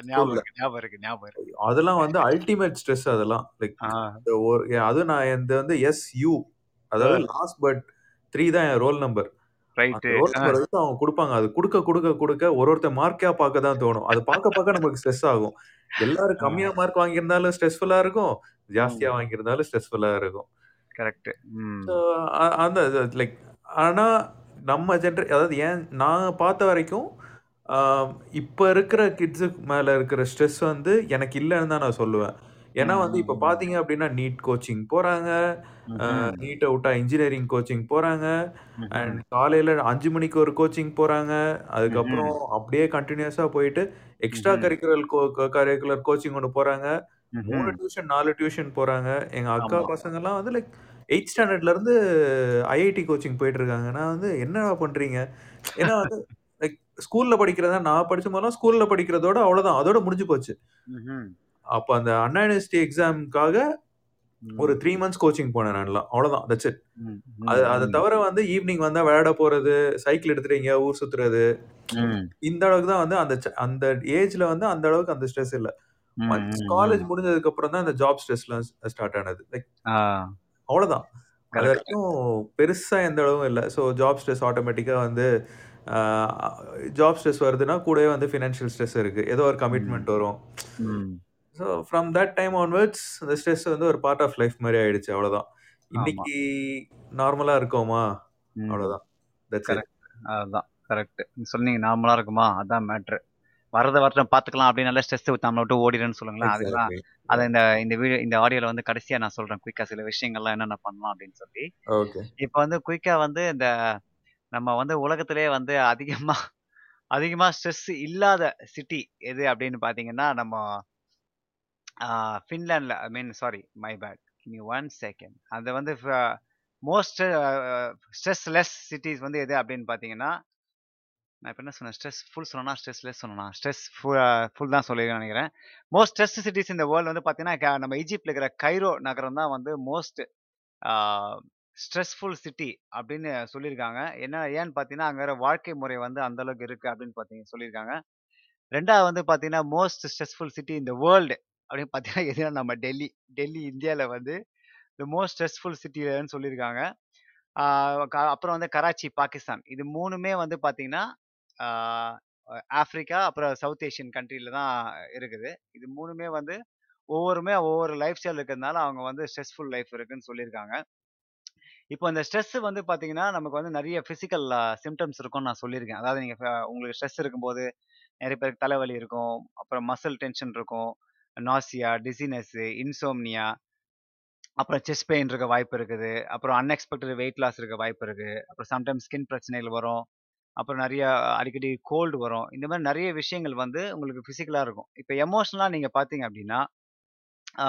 அதெல்லாம் வந்து அல்டிமேட் ஸ்ட்ரெஸ் அதெல்லாம். லைக் அதுவும் நான் என்து வந்து எஸ்.யு. அ. அதாவது லாஸ்ட் பட் 3 தான் என் ரோல் நம்பர். அவங்க குடுப்பாங்க. அது குடுக்க, குடுக்க, குடுக்க ஒரு ஒருத்தன் மார்க்கா பார்க்க தான் தோணும். அது பார்க்க, பார்க்க நமக்கு ஸ்ட்ரெஸ் ஆகும். எல்லாரும். கம்மியா மார்க் வாங்கியிருந்தாலும் ஸ்ட்ரெஸ்ஃபுல்லா இருக்கும். ஜாஸ்தியா. வாங்கியிருந்தாலும் ஸ்ட்ரெஸ்ஃபுல்லா இருக்கும். அ அந்த லைக் ஆனா நம்ம ஜென்ர அதாவது ஏன் நான் பார்த்த வரைக்கும், இப்ப இருக்கிற கிட்ஸுக்கு மேல இருக்கிற ஸ்ட்ரெஸ் வந்து எனக்கு இல்லன்னு தான் நான் சொல்லுவேன். ஏன்னா. வந்து இப்ப. பார்த்தீங்க அப்படின்னா, நீட் கோச்சிங் ம்ஹ்ம். நீட்ட விட்டா இன்ஜினியரிங் கோச்சிங் போறாங்க. அண்ட். காலையில 5 மணிக்கு ஒரு கோச்சிங் போறாங்க. அதுக்கப்புறம். அப்படியே கன்டினியூஸா போயிட்டு extra. Curricular co curricular coaching போறாங்க. 3 ம்ஹ்ம். டியூஷன், 4 டியூஷன் போறாங்க. எங்க அக்கா ஆமா. பசங்கலாம் வந்து லைக் 8த் ஸ்டாண்டர்ட்ல இருந்து ஐஐடி கோச்சிங் போயிட்டு இருக்காங்க. நான் வந்து என்னடா பண்றீங்க? ஏன்னா வந்து லைக் ஸ்கூல்ல படிக்கிறதா நான் படிச்ச போதெல்லாம் ஸ்கூல்ல படிக்கிறதோட அவ்வளோதான். அதோட முடிஞ்சு போச்சு. அப்ப அந்த அண்ணா யூனிவர்சிட்டி எக்ஸாம்க்காக ஒரு. 3 மந்த்ஸ் கோச்சிங் போனேன் நான்லாம். அவ்வளோதான். That's it. அது. அத. தவிர வந்து ஈவ்னிங் வந்தா விளையாட போறது, சைக்கிள் எடுத்துட்டு எங்கேயாவது ஊர் சுத்துறது. இந்த அளவுக்கு தான் வந்து அந்த அந்த ஏஜ்ல வந்து அந்த அளவுக்கு அந்த ஸ்ட்ரெஸ் இல்ல. காலேஜ். முடிஞ்சதுக்கு அப்புறம் தான் இந்த ஜாப் ஸ்ட்ரெஸ்லாம் ஸ்டார்ட் ஆனது. லைக் அவ்வளோதான். கரெக்ட்டு. அதுவரைக்கும் பெருசா எந்த அளவும் இல்ல. ஸோ ஜாப் ஸ்ட்ரெஸ் ஆட்டோமேட்டிக்கா வந்து ஜாப் ஸ்ட்ரெஸ் வருதுன்னா, கூடவே வந்து ஃபினான்ஷியல் ஸ்ட்ரெஸ் இருக்கு. ஏதோ ஒரு ம். கமிட்மென்ட் வரும். ம். So from that time onwards அந்த ஸ்ட்ரெஸ் வந்து ஒரு பார்ட் ஆஃப் லைஃப் மாரி ஆயிடுச்சு அவ்வளோதான். ஆமா. இன்னைக்கு நார்மலா இருக்கோமா? ம். அவ்வளோதான். That's it. கரெக்ட். நீங்க சொன்னீங்க நார்மலா இருக்குமா? அதான் மேட்ரு. வரத வரட்டும் பார்த்துக்கலாம் அப்படின்னு நல்லா ஸ்ட்ரெஸ் நம்மள விட்டு ஓடிருன்னு சொல்லுங்களேன். அதுக்கு தான் எக்ஸாக்ட்லி. அத. இந்த இந்த வீடியோ இந்த ஆடியோல வந்து கடைசியா நான் சொல்றேன். குயிக்கா சில விஷயங்கள்லாம் என்னென்ன பண்ணலாம் அப்படின்னு சொல்லி. இப்ப வந்து குயிக்கா வந்து இந்த நம்ம வந்து உலகத்திலேயே வந்து அதிகமா அதிகமா ஸ்ட்ரெஸ் இல்லாத சிட்டி எது அப்படின்னு பார்த்தீங்கன்னா, நம்ம ஃபின்லாண்ட்ல I mean sorry my bad. Me 1 second. அது வந்து மோஸ்ட் ஸ்ட்ரெஸ் லெஸ் சிட்டீஸ் வந்து எது அப்படின்னு பார்த்தீங்கன்னா, நான் இப்போ என்ன சொன்னேன்? ஸ்ட்ரெஸ் ஃபுல் சொன்னா ஸ்ட்ரெஸ்லெஸ் சொன்னா ஸ்ட்ரெஸ் ஃபுல் ஃபுல் தான் சொல்லியிருக்கேன்னு நினைக்கிறேன் மோஸ்ட் ஸ்ட்ரெஸ் சிட்டிஸ் இந்த வேர்ல்டு வந்து பார்த்தீங்கன்னா, நம்ம ஈஜிப்டில் இருக்கிற கைரோ நகரம் தான் வந்து மோஸ்ட் ஸ்ட்ரெஸ்ஃபுல் சிட்டி அப்படின்னு சொல்லியிருக்காங்க. என்ன ஏன்னு பார்த்தீங்கன்னா, அங்கே இருக்கிற வாழ்க்கை முறை வந்து அந்த அளவுக்கு இருக்கு அப்படின்னு பார்த்தீங்க சொல்லியிருக்காங்க. ரெண்டாவது வந்து பார்த்தீங்கன்னா, மோஸ்ட் ஸ்ட்ரெஸ்ஃபுல் சிட்டி இந்த வேர்ல்டு அப்படின்னு பார்த்தீங்கன்னா, எதுனா நம்ம டெல்லி. டெல்லி இந்தியாவில் வந்து த மோஸ்ட் ஸ்ட்ரெஸ்ஃபுல் சிட்டின்னு சொல்லியிருக்காங்க. க அப்புறம் வந்து கராச்சி, பாகிஸ்தான். இது மூணுமே வந்து பார்த்தீங்கன்னா, ஆ ஆஃப்ரிக்கா அப்புறம் சவுத் ஏஷியன் கண்ட்ரில தான் இருக்குது. இது மூணுமே வந்து ஒவ்வொருமே ஒவ்வொரு லைஃப் ஸ்டைல் இருக்கிறதுனால அவங்க வந்து ஸ்ட்ரெஸ்ஃபுல் லைஃப் இருக்குன்னு சொல்லியிருக்காங்க. இப்போ இந்த ஸ்ட்ரெஸ் வந்து பார்த்தீங்கன்னா, நமக்கு வந்து நிறைய ஃபிசிக்கல் சிம்டம்ஸ் இருக்கும்னு நான் சொல்லியிருக்கேன். அதாவது நீங்கள் உங்களுக்கு ஸ்ட்ரெஸ் இருக்கும்போது நிறைய பேருக்கு தலைவலி இருக்கும். அப்புறம் மசில் டென்ஷன் இருக்கும். நாசியா, டிசினஸ், இன்சோம்னியா அப்புறம் செஸ்ட் பெயின் இருக்க வாய்ப்பு இருக்குது. அப்புறம் அன்எக்ஸ்பெக்டட் வெயிட் லாஸ் இருக்க வாய்ப்பு இருக்குது அப்புறம் சம்டைம்ஸ் ஸ்கின் பிரச்சனைகள் வரும். அப்புறம் நிறையா அடிக்கடி கோல்டு வரும். இந்த மாதிரி நிறைய விஷயங்கள் வந்து உங்களுக்கு பிசிக்கலா இருக்கும். இப்ப எமோஷனலா நீங்க பார்த்தீங்க அப்படின்னா ஆ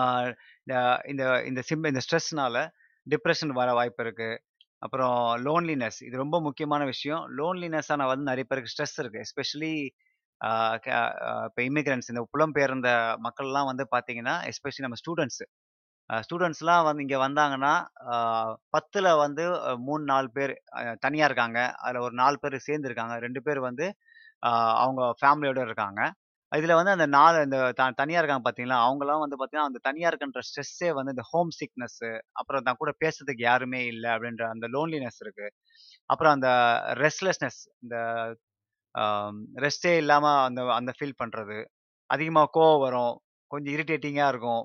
இந்த இந்த இந்த சிம் இந்த ஸ்ட்ரெஸ்னால டிப்ரஷன் வர வாய்ப்பு இருக்கு. அப்புறம் லோன்லினஸ் இது ரொம்ப முக்கியமான விஷயம். லோன்லினஸ்ஸான வந்து நிறைய பேருக்கு ஸ்ட்ரெஸ் இருக்கு. எஸ்பெஷலி ஆ க இப்ப இமிகிரண்ட்ஸ் இந்த புலம்பெயர்ந்த மக்கள்லாம் வந்து பார்த்தீங்கன்னா, எஸ்பெஷலி நம்ம ஸ்டூடண்ட்ஸ் ஸ்டூடெண்ட்ஸ்லாம் வந்து இங்கே வந்தாங்கன்னா, பத்தில் வந்து மூணு நாலு பேர் தனியாக இருக்காங்க. அதில் ஒரு நாலு பேர் சேர்ந்துருக்காங்க ரெண்டு பேர் வந்து அவங்க ஃபேமிலியோட இருக்காங்க. இதில் வந்து அந்த நாலு இந்த த தனியாக இருக்காங்க பார்த்தீங்களா, அவங்களாம் வந்து பார்த்தீங்கன்னா, அந்த தனியாக இருக்கின்ற ஸ்ட்ரெஸ்ஸே வந்து இந்த ஹோம் சிக்னஸ்ஸு, அப்புறம் தான் கூட பேசுறதுக்கு யாருமே இல்லை அப்படின்ற அந்த லோன்லினஸ் இருக்குது அப்புறம் அந்த ரெஸ்ட்லெஸ்னஸ் இந்த ரெஸ்ட்டே இல்லாமல் அந்த அந்த ஃபீல் பண்ணுறது அதிகமாக கோவம் வரும். கொஞ்சம் இரிட்டேட்டிங்காக இருக்கும்.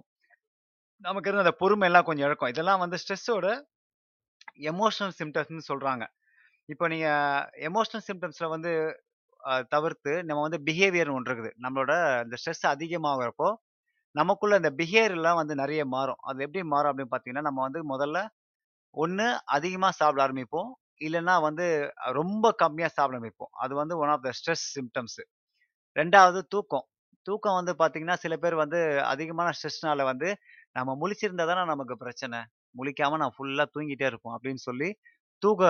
நமக்கு இருந்த அந்த பொறுமைலாம் கொஞ்சம் இழக்கும். இதெல்லாம் வந்து ஸ்ட்ரெஸ்ஸோட எமோஷனல் சிம்டம்ஸ்னு சொல்றாங்க. இப்போ நீங்க எமோஷனல் சிம்டம்ஸில் வந்து தவிர்த்து நம்ம வந்து பிஹேவியர்னு ஒன்று இருக்குது. நம்மளோட இந்த ஸ்ட்ரெஸ் அதிகமாகிறப்போ நமக்குள்ள இந்த பிஹேவியர்லாம் வந்து நிறைய மாறும். அது எப்படி மாறும் அப்படின்னு பார்த்தீங்கன்னா, நம்ம வந்து முதல்ல ஒன்று அதிகமாக சாப்பிட ஆரம்பிப்போம். இல்லைன்னா வந்து ரொம்ப கம்மியாக சாப்பிட ஆரம்பிப்போம். அது வந்து one of the stress symptoms. 2வது தூக்கம். தூக்கம் வந்து பார்த்தீங்கன்னா, சில பேர் வந்து அதிகமான ஸ்ட்ரெஸ்னால வந்து, நம்ம முழிச்சிருந்தா தானே நமக்கு பிரச்சனை. முழிக்காம நான் ஃபுல்லாக தூங்கிட்டே இருப்போம் அப்படின்னு சொல்லி, தூக்க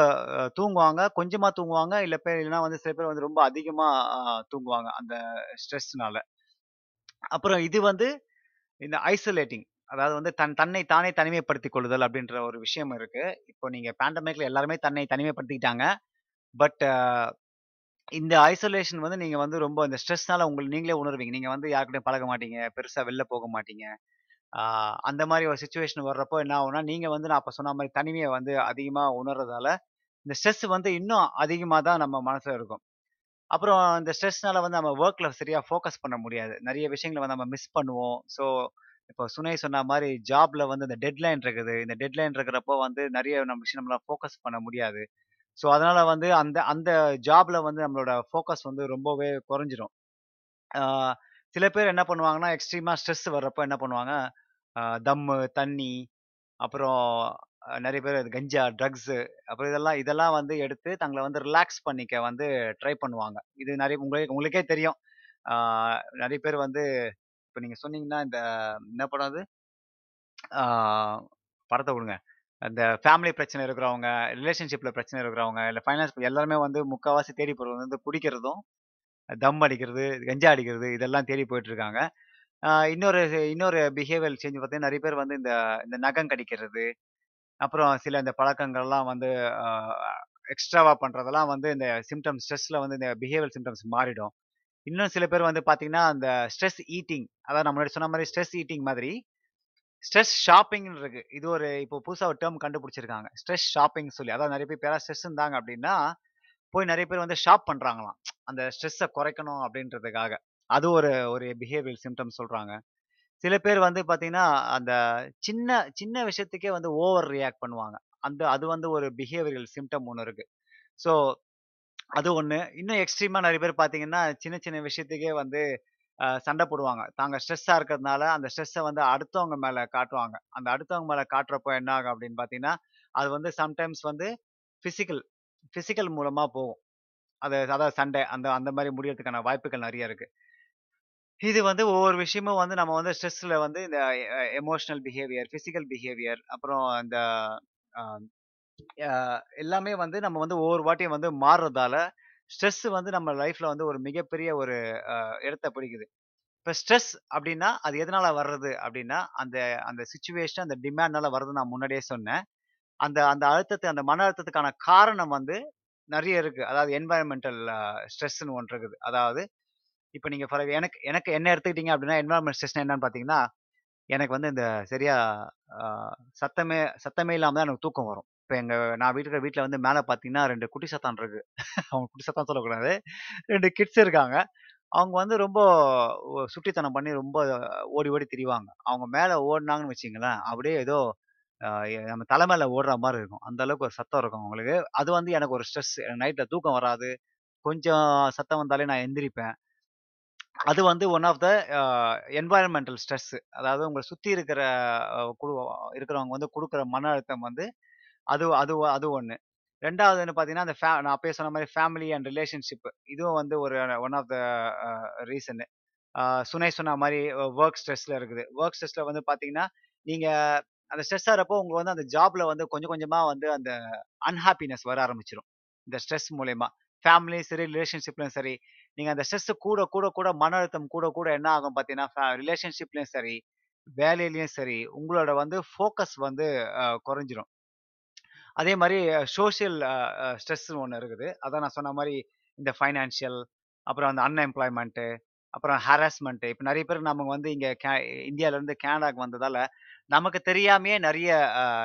தூங்குவாங்க. கொஞ்சமாக தூங்குவாங்க. இல்லை பேர் இல்லைன்னா வந்து சில பேர் வந்து ரொம்ப அதிகமாக தூங்குவாங்க. அந்த ஸ்ட்ரெஸ்னால. அப்புறம் இது வந்து இந்த ஐசோலேட்டிங். அதாவது வந்து தன் தன்னை தானே தனிமைப்படுத்திக் கொள்ளுதல் அப்படின்ற ஒரு விஷயம் இருக்கு. இப்போ நீங்க பேண்டமிக்ல எல்லாருமே தன்னை தனிமைப்படுத்திக்கிட்டாங்க. பட் இந்த ஐசோலேஷன் வந்து நீங்க வந்து ரொம்ப இந்த ஸ்ட்ரெஸ்னால உங்களை நீங்களே உணர்வீங்க. நீங்க வந்து யாருக்கிட்டையும் பழக மாட்டீங்க. பெருசா வெளில போக மாட்டீங்க. அந்த மாதிரி ஒரு சுச்சுவேஷன் வர்றப்போ என்ன ஆகும்னா, நீங்க வந்து நான் அப்ப சொன்ன மாதிரி தனிமையை வந்து அதிகமா உணர்றதால, இந்த ஸ்ட்ரெஸ் வந்து இன்னும் அதிகமா தான் நம்ம மனசுல இருக்கும். அப்புறம் இந்த ஸ்ட்ரெஸ்னால வந்து நம்ம ஒர்க்ல சரியா ஃபோக்கஸ் பண்ண முடியாது. நிறைய விஷயங்களை வந்து நம்ம மிஸ் பண்ணுவோம். ஸோ, இப்போ சுனை சொன்ன மாதிரி ஜாப்ல வந்து இந்த டெட்லைன் இருக்குது. இந்த டெட்லைன் இருக்கிறப்போ வந்து நிறைய நம்ம விஷயம் நம்மளால ஃபோக்கஸ் பண்ண முடியாது. ஸோ, அதனால வந்து அந்த அந்த ஜாப்ல வந்து நம்மளோட ஃபோக்கஸ் வந்து ரொம்பவே குறைஞ்சிரும். சில பேர் என்ன பண்ணுவாங்கன்னா, எக்ஸ்ட்ரீமா ஸ்ட்ரெஸ் வர்றப்போ என்ன பண்ணுவாங்க, தம்மு, தண்ணி, அப்புறம் நிறைய பேர் கஞ்சா, ட்ரக்ஸு அப்புறம் இதெல்லாம் இதெல்லாம் வந்து எடுத்து தங்களை வந்து ரிலாக்ஸ் பண்ணிக்க வந்து ட்ரை பண்ணுவாங்க. இது நிறைய உங்களுக்கு உங்களுக்கே தெரியும். நிறைய பேர் வந்து இப்போ நீங்கள் சொன்னீங்கன்னா, இந்த என்ன படம் அது? ஆ விடுங்க. அந்த ஃபேமிலி பிரச்சனை இருக்கிறவங்க, ரிலேஷன்ஷிப்பில் பிரச்சனை இருக்கிறவங்க, இல்லை ஃபைனான்ஸ் எல்லாருமே வந்து முக்கால்வாசி தேடி போகிறது வந்து குடிக்கிறதும், தம் அடிக்கிறது, கஞ்சா அடிக்கிறது இதெல்லாம் தேடி போயிட்டுருக்காங்க இன்னொரு இன்னொரு பிஹேவியர் சேஞ்ச் பார்த்தீங்கன்னா, நிறைய பேர் வந்து இந்த இந்த நகம் கடிக்கிறது, அப்புறம் சில இந்த பழக்கங்கள்லாம் வந்து எக்ஸ்ட்ராவாக எக்ஸ்ட்ராவா வந்து இந்த சிம்டம்ஸ் ஸ்ட்ரெஸ்ஸில் வந்து இந்த பிஹேவியர் சிம்டம்ஸ் மாறிடும். இன்னும் சில பேர் வந்து பார்த்தீங்கன்னா, அந்த ஸ்ட்ரெஸ் ஈட்டிங் அதாவது நான் முன்னாடி சொன்ன மாதிரி ஸ்ட்ரெஸ் ஈட்டிங் மாதிரி, ஸ்ட்ரெஸ் ஷாப்பிங்னு இருக்கு. இது ஒரு இப்போ புதுசாக ஒரு டேர்ம் கண்டுபிடிச்சிருக்காங்க. ஸ்ட்ரெஸ் ஷாப்பிங் சொல்லி. அதாவது நிறைய பேர் பேரா ஸ்ட்ரெஸ் இருந்தாங்க அப்படின்னா போய் நிறைய பேர் வந்து ஷாப் பண்றாங்களாம். அந்த ஸ்ட்ரெஸ்ஸை குறைக்கணும் அப்படின்றதுக்காக அது ஒரு ஒரு பிஹேவியல் சிம்டம் சொல்றாங்க. சில பேர் வந்து பார்த்தீங்கன்னா, அந்த சின்ன சின்ன விஷயத்துக்கே வந்து ஓவர் ரியாக்ட் பண்ணுவாங்க. அந்த அது வந்து ஒரு பிஹேவியரல் சிம்டம் ஒன்று இருக்கு. ஸோ அது ஒன்று இன்னும் எக்ஸ்ட்ரீமாக நிறைய பேர் பார்த்தீங்கன்னா, சின்ன சின்ன விஷயத்துக்கே வந்து சண்டை போடுவாங்க. தாங்க ஸ்ட்ரெஸ்ஸாக இருக்கிறதுனால, அந்த ஸ்ட்ரெஸ்ஸை வந்து அடுத்தவங்க மேலே காட்டுவாங்க. அந்த அடுத்தவங்க மேலே காட்டுறப்போ என்ன ஆகும் அப்படின்னு பார்த்தீங்கன்னா, அது வந்து சம்டைம்ஸ் வந்து ஃபிசிக்கல் ஃபிசிக்கல் மூலமாக போகும். அது அதாவது சண்டை அந்த அந்த மாதிரி முடியறதுக்கான வாய்ப்புகள் நிறைய இருக்குது இது வந்து ஒவ்வொரு விஷயமும் வந்து நம்ம வந்து ஸ்ட்ரெஸ்ஸில் வந்து இந்த எமோஷனல் பிஹேவியர், ஃபிசிக்கல் பிஹேவியர் அப்புறம் இந்த எல்லாமே வந்து நம்ம வந்து ஒவ்வொரு வாட்டியும் வந்து மாறுறதால, ஸ்ட்ரெஸ் வந்து நம்ம லைஃப்ல வந்து ஒரு மிகப்பெரிய ஒரு இடத்தை இடத்த பிடிக்குது. இப்போ ஸ்ட்ரெஸ் அப்படின்னா அது எதனால வர்றது அப்படின்னா அந்த அந்த சுச்சுவேஷன் அந்த டிமாண்ட்னால வர்றது நான் முன்னாடியே சொன்னேன். அந்த அந்த அழுத்தத்தை அந்த மன அழுத்தத்துக்கான காரணம் வந்து நிறைய இருக்கு. அதாவது என்வாயன்மெண்டல் ஸ்ட்ரெஸ்ன்னு ஒன்று இருக்குது. அதாவது இப்போ நீங்க ஃபார் எனக்கு எனக்கு என்ன எடுத்துக்கிட்டீங்க அப்படின்னா என்வாயன்மெண்ட் ஸ்ட்ரெஸ் என்னன்னு பார்த்தீங்கன்னா, எனக்கு வந்து இந்த சரியா சத்தமே சத்தமே இல்லாமல் தான் எனக்கு தூக்கம் வரும். இப்போ எங்கள் நான் வீட்டுக்கு வீட்டில் வந்து மேலே பார்த்தீங்கன்னா ரெண்டு குட்டி சத்தான் இருக்கு. அவங்க குட்டி சத்தான் சொல்லக்கூடாது. ரெண்டு கிட்ஸ் இருக்காங்க. அவங்க வந்து ரொம்ப சுட்டித்தனம் பண்ணி ரொம்ப ஓடி ஓடி திரிவாங்க. அவங்க மேலே ஓடினாங்கன்னு வச்சிங்களேன் அப்படியே ஏதோ நம்ம தலை மேலே ஓடுற மாதிரி இருக்கும். அந்த அளவுக்கு ஒரு சத்தம் இருக்கும் அவங்களுக்கு. அது வந்து எனக்கு ஒரு ஸ்ட்ரெஸ். நைட்டில் தூக்கம் வராது. கொஞ்சம் சத்தம் வந்தாலே நான் எந்திரிப்பேன். அது வந்து one of the environmental stress. அதாவது உங்களை சுற்றி இருக்கிற குழு இருக்கிறவங்க வந்து கொடுக்குற மன அழுத்தம் வந்து அது அது அது ஒன்று ரெண்டாவது வந்து பார்த்தீங்கன்னா, அந்த ஃபே நான் அப்பயே சொன்ன மாதிரி ஃபேமிலி அண்ட் ரிலேஷன்ஷிப் இதுவும் வந்து ஒரு ஒன் ஆஃப் த ரீசனு சுனை சொன்ன மாதிரி ஒர்க் ஸ்ட்ரெஸ்ல இருக்குது. ஒர்க் ஸ்ட்ரெஸ்ல வந்து பார்த்தீங்கன்னா, நீங்கள் அந்த ஸ்ட்ரெஸ் ஆறப்போ உங்களுக்கு வந்து அந்த ஜாப்ல வந்து கொஞ்சம் கொஞ்சமாக வந்து அந்த அன்ஹாப்பினஸ் வர ஆரம்பிச்சிடும் இந்த ஸ்ட்ரெஸ் மூலயமா ஃபேமிலியும் சரி, ரிலேஷன்ஷிப்லையும் சரி. நீங்கள் அந்த ஸ்ட்ரெஸ் கூட கூட கூட மன அழுத்தம் கூட கூட என்ன ஆகும் பார்த்தீங்கன்னா, ரிலேஷன்ஷிப்லையும் சரி, வேலையிலையும் சரி, உங்களோட வந்து ஃபோக்கஸ் வந்து குறைஞ்சிரும். அதே மாதிரி சோசியல் அ ஒன்று ஸ்ட்ரெஸ்ன்னு இருக்குது. அதான் நான் சொன்ன மாதிரி இந்த ஃபைனான்ஷியல், அப்புறம் அந்த அன்எம்ப்ளாய்மெண்ட்டு அப்புறம் ஹராஸ்மெண்ட்டு இப்போ நிறைய பேர் நம்ம வந்து இங்கே கே இந்தியாவிலேருந்து கேனடாவுக்கு வந்ததால் வந்ததால, நமக்கு தெரியாமையே நிறைய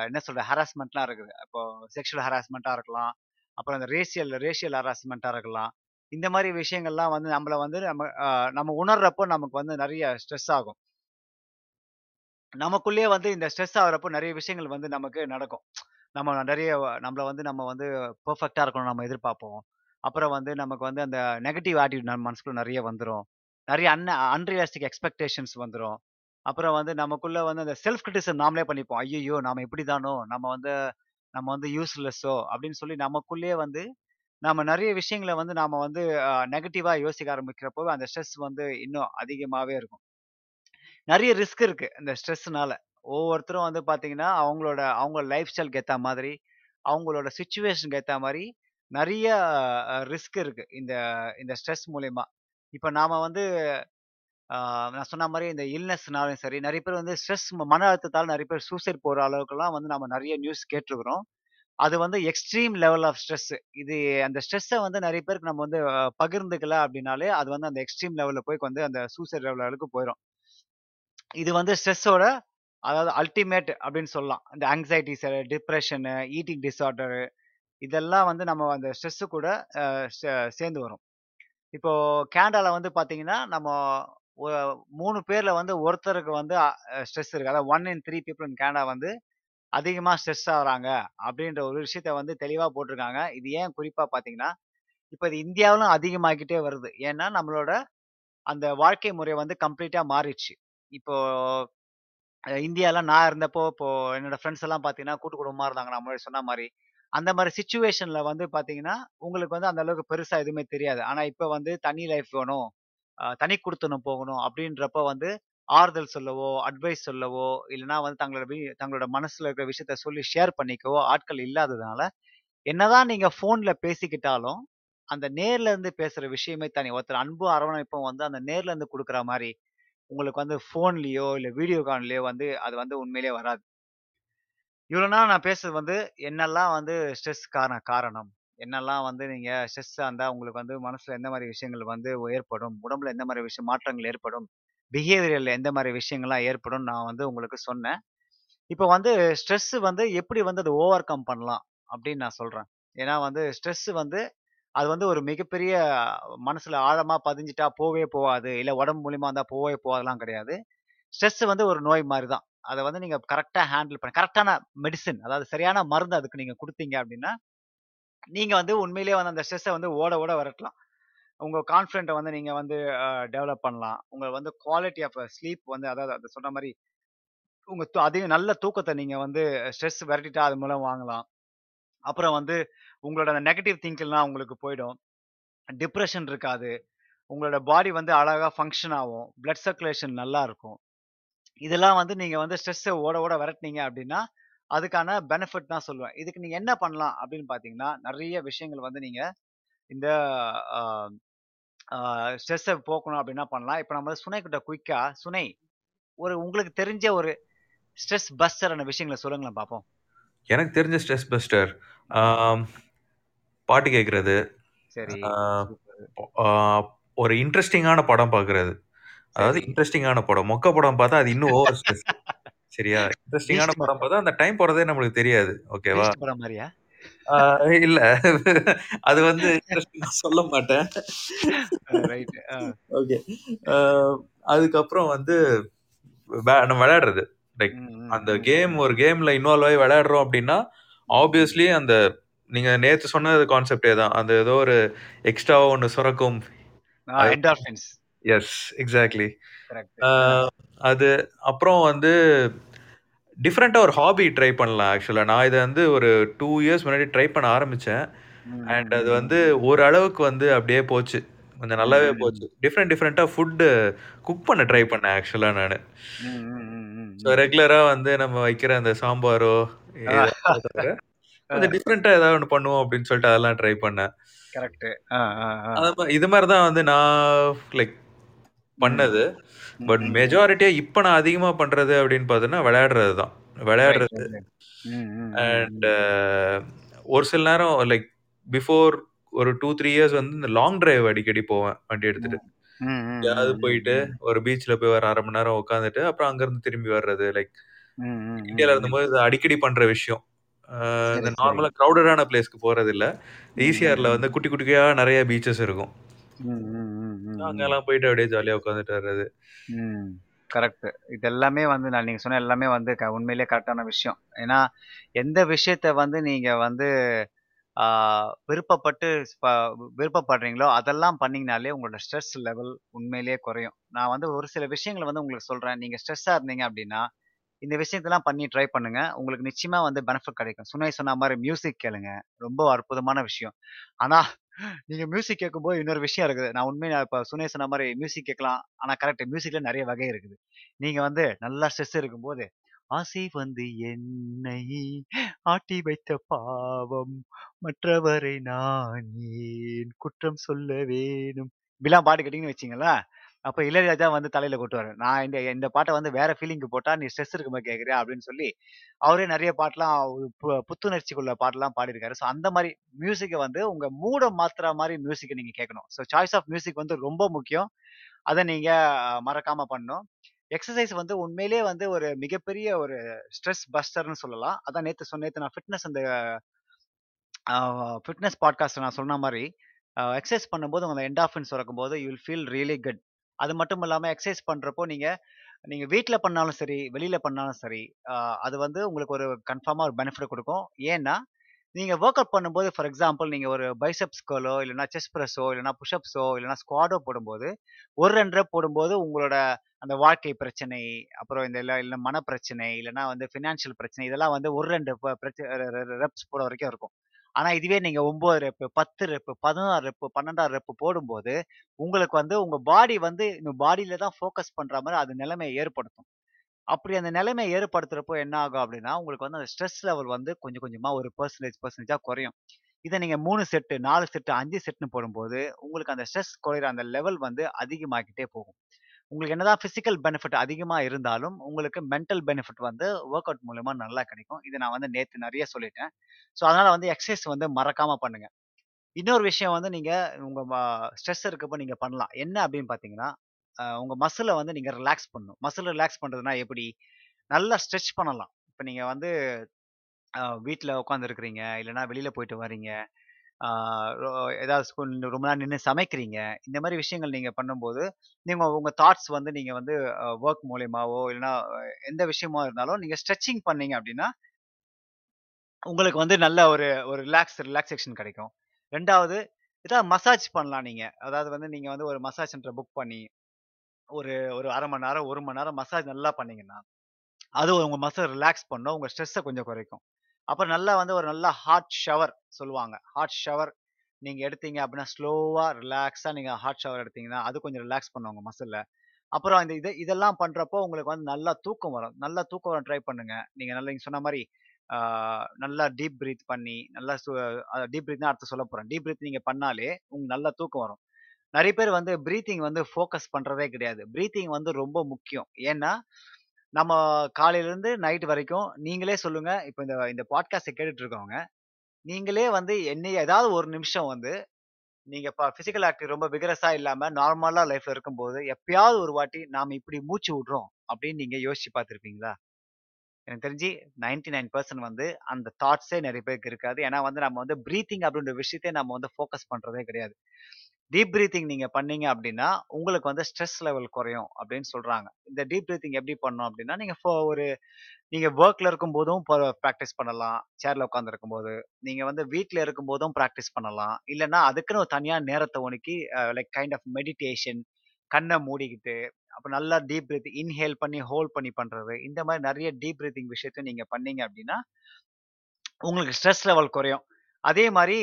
என்ன சொல்கிற ஹராஸ்மெண்ட்லாம் இருக்குது. இப்போ செக்ஷுவல் ஹராஸ்மெண்ட்டாக இருக்கலாம். அப்புறம் அந்த ரேசியல் ரேஷியல் ஹராஸ்மெண்ட்டாக இருக்கலாம். இந்த மாதிரி விஷயங்கள்லாம் வந்து நம்மளை வந்து நம்ம நம்ம உணர்றப்போ நமக்கு வந்து நிறைய ஸ்ட்ரெஸ் ஆகும். நமக்குள்ளேயே வந்து இந்த ஸ்ட்ரெஸ் ஆகிறப்போ நிறைய விஷயங்கள் வந்து நமக்கு நடக்கும். நம்ம நிறைய நம்மளை வந்து நம்ம வந்து பெர்ஃபெக்டாக இருக்கணும் நம்ம எதிர்பார்ப்போம். அப்புறம் வந்து நமக்கு வந்து அந்த நெகட்டிவ் ஆட்டிடியூட் நம்ம மனசுக்குள்ள நிறைய வந்துடும் நிறைய அன் அன்ரியலிஸ்டிக் எக்ஸ்பெக்டேஷன்ஸ் வந்துடும் அப்புறம் வந்து நமக்குள்ள வந்து அந்த செல்ஃப் கிரிட்டிசம் நாமளே பண்ணிப்போம். ஐயையோ நம்ம இப்படி தானோ நம்ம வந்து நம்ம வந்து யூஸ்லெஸ்ஸோ! அப்படின்னு சொல்லி நமக்குள்ளேயே வந்து நம்ம நிறைய விஷயங்களை வந்து நாம வந்து அ நெகட்டிவா யோசிக்க ஆரம்பிக்கிறப்போ, அந்த ஸ்ட்ரெஸ் வந்து இன்னும் அதிகமாவே இருக்கும். நிறைய ரிஸ்க் இருக்கு இந்த ஸ்ட்ரெஸ்னால. ஒவ்வொருத்தரும் வந்து பார்த்தீங்கன்னா, அவங்களோட அவங்க லைஃப் ஸ்டைல்க்கு ஏற்ற மாதிரி, அவங்களோட சுச்சுவேஷனுக்கு ஏற்ற மாதிரி நிறைய ரிஸ்க் இருக்குது இந்த இந்த ஸ்ட்ரெஸ் மூலயமா. இப்போ நாம் வந்து நான் சொன்ன மாதிரி இந்த இல்னஸ்னாலும் சரி, நிறைய பேர் வந்து ஸ்ட்ரெஸ் மன அழுத்தத்தால் நிறைய பேர் சூசைட் போகிற அளவுக்குலாம் வந்து நம்ம நிறைய நியூஸ் கேட்டிருக்கிறோம். அது வந்து எக்ஸ்ட்ரீம் லெவல் ஆஃப் ஸ்ட்ரெஸ். இது அந்த ஸ்ட்ரெஸ்ஸை வந்து நிறைய பேருக்கு நம்ம வந்து பகிர்ந்துக்கல அப்படின்னாலே அது வந்து அந்த எக்ஸ்ட்ரீம் லெவலில் போய் வந்து அந்த சூசைட் லெவலுக்கு போயிடும் இது வந்து ஸ்ட்ரெஸ்ஸோட அதாவது அல்டிமேட் அப்படின்னு சொல்லலாம். இந்த ஆங்ஸைட்டிஸ் டிப்ரெஷனு ஈட்டிங் டிஸார்டரு இதெல்லாம் வந்து நம்ம அந்த ஸ்ட்ரெஸ்ஸு கூட சே சேர்ந்து வரும். இப்போ கேண்டாவில் வந்து பார்த்தீங்கன்னா, நம்ம மூணு பேரில் வந்து ஒருத்தருக்கு வந்து ஸ்ட்ரெஸ் இருக்குது அதாவது one in three people in Canada வந்து அதிகமாக ஸ்ட்ரெஸ் ஆகிறாங்க அப்படின்ற ஒரு விஷயத்த வந்து தெளிவாக போட்டிருக்காங்க. இது ஏன் குறிப்பாக பார்த்தீங்கன்னா, இப்போ இது இந்தியாவிலும் அதிகமாகிட்டே வருது. ஏன்னா, நம்மளோட அந்த வாழ்க்கை முறை வந்து கம்ப்ளீட்டாக மாறிடுச்சு. இப்போ இந்தியாலாம் நான் இருந்தப்போ, இப்போ என்னோட ஃப்ரெண்ட்ஸ் எல்லாம் பார்த்தீங்கன்னா, கூட்டு குடும்பமாக இருந்தாங்க. நான் முன்னாடி சொன்ன மாதிரி அந்த மாதிரி சுச்சுவேஷனில் வந்து பார்த்தீங்கன்னா, உங்களுக்கு வந்து அந்த அளவுக்கு பெருசா எதுவுமே தெரியாது. ஆனா இப்போ வந்து தனி லைஃப் வேணும். தனி குடித்தனம் போகணும் அப்படின்றப்ப வந்து ஆறுதல் சொல்லவோ, அட்வைஸ் சொல்லவோ, இல்லைன்னா வந்து தங்களோட தங்களோட மனசுல இருக்கிற விஷயத்த சொல்லி ஷேர் பண்ணிக்கவோ ஆட்கள் இல்லாததுனால, என்னதான் நீங்க ஃபோனில் பேசிக்கிட்டாலும், அந்த நேர்ல இருந்து பேசுற விஷயமே தனி. ஒருத்தர் அன்பும், அரவணைப்பும் வந்து அந்த நேர்ல இருந்து மாதிரி உங்களுக்கு வந்து ஃபோன்லேயோ இல்லை வீடியோ கான்லேயோ வந்து அது வந்து உண்மையிலேயே வராது. இவ்வளோ நாள் நான் பேசுறது வந்து, என்னெல்லாம் வந்து ஸ்ட்ரெஸ்க்கான காரணம்? என்னெல்லாம் வந்து நீங்கள் ஸ்ட்ரெஸ்ஸாக இருந்தால் உங்களுக்கு வந்து மனசில் எந்த மாதிரி விஷயங்கள் வந்து ஏற்படும்? உடம்புல எந்த மாதிரி விஷயம் மாற்றங்கள் ஏற்படும்? பிஹேவியரில் எந்த மாதிரி விஷயங்கள்லாம் ஏற்படும்னு நான் வந்து உங்களுக்கு சொன்னேன். இப்போ வந்து ஸ்ட்ரெஸ்ஸு வந்து எப்படி வந்து அதை ஓவர் கம் பண்ணலாம்? அப்படின்னு நான் சொல்கிறேன் ஏன்னா வந்து ஸ்ட்ரெஸ்ஸு வந்து அது வந்து ஒரு மிகப்பெரிய மனசுல ஆழமா பதிஞ்சிட்டா போவே போகாது இல்ல உடம்பு மூலியமா இருந்தா போவே போகாதெல்லாம் கிடையாது. ஸ்ட்ரெஸ் வந்து ஒரு நோய் மாதிரி தான். அதை வந்து நீங்க கரெக்டா ஹேண்டில் பண்ண கரெக்டான மெடிசின் அதாவது சரியான மருந்து அதுக்கு நீங்க கொடுத்தீங்க அப்படின்னா நீங்க வந்து உண்மையிலேயே வந்து அந்த ஸ்ட்ரெஸ்ஸை வந்து ஓட ஓட விரட்டலாம். உங்க கான்ஃபிடென்ட்டை வந்து நீங்க வந்து டெவலப் பண்ணலாம். உங்க வந்து குவாலிட்டி ஆஃப் ஸ்லீப் வந்து அதாவது அதை சொன்ன மாதிரி உங்க து அதிக நல்ல தூக்கத்தை நீங்க வந்து ஸ்ட்ரெஸ் விரட்டிட்டா அது மூலம் வாங்கலாம். அப்புறம் வந்து உங்களோட அந்த நெகட்டிவ் திங்கிங்லாம் உங்களுக்கு போயிடும். டிப்ரெஷன் இருக்காது. உங்களோட பாடி வந்து அழகாக ஃபங்க்ஷன் ஆகும். பிளட் சர்க்குலேஷன் நல்லா இருக்கும். இதெல்லாம் வந்து நீங்கள் வந்து ஸ்ட்ரெஸ்ஸை ஓட ஓட விரட்டுனீங்க அப்படின்னா அதுக்கான பெனிஃபிட் தான் சொல்லுவேன். இதுக்கு நீங்கள் என்ன பண்ணலாம் அப்படின்னு பார்த்தீங்கன்னா, நிறைய விஷயங்கள் வந்து நீங்கள் இந்த ஸ்ட்ரெஸ்ஸை போக்கணும் அப்படின்னா பண்ணலாம். இப்போ நம்ம சுனை கிட்ட குயிக்காக சுனை ஒரு உங்களுக்கு தெரிஞ்ச ஒரு ஸ்ட்ரெஸ் பஸ்டரான விஷயங்கள சொல்லுங்களேன் பார்ப்போம். எனக்கு தெரிஞ்ச ஸ்ட்ரெஸ் பஸ்டர் பாட்டு கேட்கறது, சரி. ஒரு இன்ட்ரெஸ்டிங்கான படம் பார்க்கறது. அதாவது. இன்ட்ரெஸ்டிங்கான படம். மொக்க படம் பார்த்தா அது இன்னும் ஓவர் ஸ்ட்ரெஸ். சரியா? இன்ட்ரெஸ்டிங்கான படம் பார்த்தா அந்த டைம் போறதே நம்மளுக்கு தெரியாது. ஓகேவா? இல்ல. அது வந்து சொல்ல மாட்டேன். ஓகே. அதுக்கப்புறம் வந்து நம்ம விளையாடுறது. லைக் அந்த கேம். ஒரு கேம்ல இன்வால்வ் ஆகி விளையாடுறோம் அப்படின்னா. ஆப்வியஸ்லி அந்த நீங்க நேத்து சொன்ன கான்செப்ட்டே தான். அந்த ஏதோ ஒரு எக்ஸ்ட்ராவா ஒண்ணு சுரக்கும். Yes, exactly. அது அப்புறம் வந்து டிஃபரெண்ட்டா ஒரு ஹாபி ட்ரை பண்ணலாம் ஆக்சுவலா. நான் இத வந்து ஒரு 2 இயர்ஸ் முன்னாடி ட்ரை பண்ண ஆரம்பிச்சேன். ம், அண்ட் அது வந்து. ஓரளவுக்கு வந்து அப்படியே போச்சு. கொஞ்சம் நல்லாவே போச்சு. டிஃபரெண்ட் டிஃபரெண்ட்டா ஃபுட் குக் பண்ண ட்ரை. பண்ணேன் ஆக்சுவலா நானு. ஸோ ம். ரெகுலரா வந்து நம்ம வைக்கிற அந்த சாம்பாரோ. கொஞ்சம் டிஃபரெண்ட்டா ஏதாவது ஒண்ணு பண்ணுவோம் அப்படின்னு சொல்லிட்டு அதெல்லாம் ட்ரை பண்ணேன். கரெக்ட். இது மாரி தான் வந்து நான் லைக் பண்ணது. பட். மெஜாரிட்டியா இப்ப நான் அதிகமா பண்றது அப்படின்னு பார்த்தீங்கன்னா, விளையாடுறது தான். விளையாடுறது அண்ட். ஒரு சில நேரம் லைக் பிஃபோர் ஒரு 2, 3 இயர்ஸ் வந்து இந்த லாங் டிரைவ் அடிக்கடி போவேன் வண்டி எடுத்துட்டு. ம், ம், ம், எங்கேயாவது ம், போயிட்டு ம். ஒரு பீச்ல போய் ஒரு 1/2 மணி நேரம் உட்காந்துட்டு, அப்புறம் அங்கருந்து திரும்பி வர்றது. லைக் ம், ம், ம், இந்தியால ம். இருந்தபோது இது அடிக்கடி பண்ற விஷயம். அ சரி, இந்த சரி. நார்மலா கிரவுடடான பிளேஸ்க்கு போறதில்ல. ம், ம், ஈசிஆர்ல ம். வந்து குட்டி குட்டியா நெறைய பீச்சஸ் இருக்கும். ம், ம், ம், ம், ம். அங்கலாம் போயிட்டு அப்படியே ஜாலியா உட்காந்துட்டு வர்றது. ம். கரெக்ட். இது எல்லாமே வந்து நான் நீங்க சொன்ன எல்லாமே வந்து க உண்மையிலேயே கரெக்ட்டான விஷயம். ஏன்னா, எந்த விஷயத்த வந்து நீங்க வந்து விருப்பப்பட்டு ப விருப்பப்படுறீங்களோ, அதெல்லாம் பண்ணீங்கனாலே உங்களோட ஸ்ட்ரெஸ் லெவல் உண்மையிலேயே குறையும். நான் வந்து ஒரு சில விஷயங்களை வந்து உங்களுக்கு சொல்கிறேன் நீங்கள் ஸ்ட்ரெஸ்ஸாக இருந்தீங்க அப்படின்னா, இந்த விஷயத்தெல்லாம் பண்ணி ட்ரை பண்ணுங்க. உங்களுக்கு நிச்சயமா வந்து பெனிஃபிட் கிடைக்கும். சுனை சொன்ன மாதிரி மியூசிக் கேளுங்க. ரொம்ப அற்புதமான விஷயம். ஆனா, நீங்க மியூசிக் கேட்கும்போது இன்னொரு விஷயம் இருக்குது. நான் உண்மையா இப்ப சுனை சொன்ன மாதிரி மியூசிக் கேட்கலாம். ஆனா கரெக்ட் மியூசிக்ல நிறைய வகை இருக்குது. நீங்க வந்து நல்லா ஸ்ட்ரெஸ் இருக்கும்போது, ஆசை வந்து என்னை ஆட்டி வைத்த பாவம் மற்றவரை நான் ஏன் குற்றம் சொல்ல வேணும். இப்படிலாம் பாட்டு கேட்டீங்கன்னு வச்சுக்கங்களேன், அப்ப இளையராஜா வந்து தலையில கொட்டுவாரு. நான் இந்த இந்த பாட்ட வந்து வேற ஃபீலிங்க்கு போட்டா, நீ ஸ்ட்ரெஸ் இருக்கும்போது கேட்கிறியா? அப்படின்னு சொல்லி, அவரே நிறைய பாட்டுலாம் பு புத்துணர்ச்சிக்குள்ள பாட்டுலாம் பாடியிருக்காரு. ஸோ அந்த மாரி மியூசிக்க வந்து உங்க மூட மாத்துற மாரி மியூசிக்க நீங்க கேட்கணும். ஸோ சாய்ஸ் ஆஃப் மியூசிக் வந்து ரொம்ப முக்கியம். அத நீங்க மறக்காம பண்ணணும். எக்ஸசைஸ் வந்து உண்மையிலேயே வந்து ஒரு மிகப்பெரிய ஒரு ஸ்ட்ரெஸ் பஸ்டர்னு சொல்லலாம். அதான் நேற்று சொன்ன நேற்று நான் ஃபிட்னஸ் அந்த ஃபிட்னஸ் பாட்காஸ்ட் நான் சொன்ன மாதிரி அ எக்சர்சைஸ் பண்ணும்போது உங்க சுரக்கும் போது you will feel really good. அது மட்டும் இல்லாமல் எக்ஸசைஸ் பண்ணுறப்போ நீங்கள் நீங்கள் வீட்டில் பண்ணாலும் சரி, வெளியில் பண்ணாலும் சரி, அது வந்து உங்களுக்கு ஒரு கன்ஃபார்மாக ஒரு பெனிஃபிட் கொடுக்கும் ஏன்னா, நீங்கள் ஒர்க் அவுட் பண்ணும்போது ஃபார் எக்ஸாம்பிள் நீங்கள் ஒரு பைசெப்ஸ் கர்லோ, இல்லன்னா செஸ் பிரஸோ, இல்லைனா புஷ்அப்ஸோ இல்லைனா ஸ்குவாடோ போடும்போது, ஒரு ரெண்டு ரெப் போடும்போது உங்களோட அந்த வாழ்க்கை பிரச்சனை, அப்புறம் இந்த இல்லை இல்லை மன மனப்பிரச்சனை, இல்லைனா வந்து ஃபினான்ஷியல் பிரச்சனை, இதெல்லாம் வந்து ஒரு ரெண்டு ரெப்ஸ் போட வரைக்கும் இருக்கும். ஆனால் இதுவே நீங்கள் ஒம்பது ரெப்பு, 10 ரெப்பு, 16 ரெப்பு, 12 ரெப்பு போடும்போது, உங்களுக்கு வந்து உங்கள் பாடி வந்து இந்த பாடியில தான் ஃபோக்கஸ் பண்ணுற மாதிரி அது நிலைமையை ஏற்படுத்தும். அப்படி அந்த நிலைமை ஏற்படுத்துறப்போ என்ன ஆகும் அப்படின்னா, உங்களுக்கு வந்து அந்த ஸ்ட்ரெஸ் லெவல் வந்து கொஞ்சம் கொஞ்சமா ஒரு பர்சன்டேஜ் பர்சன்டேஜாக குறையும். இதை நீங்க மூணு செட்டு, நாலு செட்டு, அஞ்சு செட்னு போடும்போது, உங்களுக்கு அந்த ஸ்ட்ரெஸ் குறையிற அந்த லெவல் வந்து அதிகமாகிட்டே போகும். உங்களுக்கு என்னதான் பிசிக்கல் பெனிஃபிட் அதிகமா இருந்தாலும், உங்களுக்கு மென்டல் பெனிஃபிட் வந்து ஒர்க் அவுட் மூலயமா நல்லா கிடைக்கும். இதை நான் வந்து நேற்று நிறைய சொல்லிட்டேன். ஸோ அதனால வந்து எக்ஸசைஸ் வந்து மறக்காம பண்ணுங்க. இன்னொரு விஷயம் வந்து நீங்க உங்க ஸ்ட்ரெஸ் இருக்கப்போ நீங்க பண்ணலாம். என்ன அப்படின்னு பார்த்தீங்கன்னா, உங்கள் மசிலை வந்து நீங்கள் ரிலாக்ஸ் பண்ணணும். மசில் ரிலாக்ஸ் பண்ணுறதுனா எப்படி? நல்லா ஸ்ட்ரெச் பண்ணலாம். இப்போ நீங்கள் வந்து வீட்டில் உட்காந்துருக்குறீங்க இல்லைனா வெளியில் போயிட்டு வரீங்க. ஏதாவது ஸ்கூல் ரொம்ப நேரம் நின்று சமைக்கிறீங்க. இந்த மாதிரி விஷயங்கள் நீங்கள் பண்ணும்போது, நீங்கள் உங்கள் தாட்ஸ் வந்து நீங்கள் வந்து ஒர்க் மூலயமாவோ மூலியமாவோ, எந்த விஷயமா இருந்தாலும் நீங்கள் ஸ்ட்ரெச்சிங் பண்ணீங்க அப்படின்னா, உங்களுக்கு வந்து நல்ல ஒரு ஒரு ரிலாக்ஸ் ரிலாக்ஸேஷன் கிடைக்கும். ரெண்டாவது ஏதாவது மசாஜ் பண்ணலாம் நீங்கள் அதாவது வந்து நீங்கள் வந்து ஒரு மசாஜ் சென்டர புக் பண்ணி, ஒரு ஒரு அரை மணி நேரம், ஒரு மணி நேரம் மசாஜ் நல்லா பண்ணீங்கன்னா, அது உங்க மசில் ரிலாக்ஸ் பண்ணும். உங்க ஸ்ட்ரெஸ்ஸை கொஞ்சம் குறைக்கும். அப்புறம் நல்லா வந்து ஒரு நல்ல ஹாட் ஷவர் சொல்லுவாங்க. ஹாட் ஷவர் நீங்க எடுத்தீங்க அப்படின்னா, ஸ்லோவா ரிலாக்ஸா நீங்க ஹாட் ஷவர் எடுத்தீங்கன்னா, அது கொஞ்சம் ரிலாக்ஸ் பண்ணும் உங்க மசில்ல. அப்புறம் இந்த இது இதெல்லாம் பண்றப்போ உங்களுக்கு வந்து நல்லா தூக்கம் வரும். நல்லா தூக்கம் வர ட்ரை பண்ணுங்க. நீங்க நல்லா நீங்க சொன்ன மாதிரி நல்லா டீப் பிரீத் பண்ணி, நல்லா டீப் பிரீத் தான் அடுத்து சொல்ல போறேன். டீப் பிரீத் நீங்க பண்ணாலே உங்களுக்கு நல்லா தூக்கம் வரும். நிறைய பேர் வந்து ப்ரீத்திங் வந்து ஃபோக்கஸ் பண்ணுறதே கிடையாது. ப்ரீத்திங் வந்து ரொம்ப முக்கியம். ஏன்னா, நம்ம காலையிலேருந்து நைட் வரைக்கும் நீங்களே சொல்லுங்கள் இப்போ இந்த இந்த பாட்காஸ்ட்டை கேட்டுட்டு இருக்கவங்க, நீங்களே வந்து என்னை ஏதாவது ஒரு நிமிஷம் வந்து நீங்கள் இப்போ ஃபிசிக்கல் ஆக்டிவ் ரொம்ப விகரஸாக இல்லாமல் நார்மலாக லைஃப்பில் இருக்கும்போது, எப்பயாவது ஒரு வாட்டி நாம் இப்படி மூச்சு விடுறோம் அப்படின்னு நீங்கள் யோசிச்சு பார்த்துருப்பீங்களா எனக்கு தெரிஞ்சு 99% வந்து அந்த தாட்ஸே நிறைய பேருக்கு இருக்காது. ஏன்னா வந்து நம்ம வந்து ப்ரீத்திங் அப்படின்ற விஷயத்தை நம்ம வந்து ஃபோக்கஸ் பண்ணுறதே கிடையாது. டீப் பிரீத்திங் நீங்கள் பண்ணீங்க அப்படின்னா, உங்களுக்கு வந்து ஸ்ட்ரெஸ் லெவல் குறையும் அப்படின்னு சொல்கிறாங்க இந்த டீப் பிரீத்திங் எப்படி பண்ணணும் அப்படின்னா, நீங்கள் ஃபோ ஒரு நீங்கள் ஒர்க்கில் இருக்கும்போதும் ப்ராக்டிஸ் பண்ணலாம். சேரில் உட்காந்துருக்கும் போது நீங்கள் வந்து வீட்ல இருக்கும்போதும் ப்ராக்டிஸ் பண்ணலாம். இல்லைன்னா அதுக்குன்னு ஒரு தனியாக நேரத்தை ஒதுக்கி லைக் கைண்ட் ஆஃப் மெடிடேஷன் கண்ணை மூடிக்கிட்டு, அப்போ நல்லா டீப் ப்ரீத்திங் இன்ஹேல் பண்ணி, ஹோல்ட் பண்ணி பண்ணுறது இந்த மாதிரி நிறைய டீப் பிரீத்திங் விஷயத்தையும் நீங்கள் பண்ணீங்க அப்படின்னா, உங்களுக்கு ஸ்ட்ரெஸ் லெவல் குறையும். அதே மாதிரி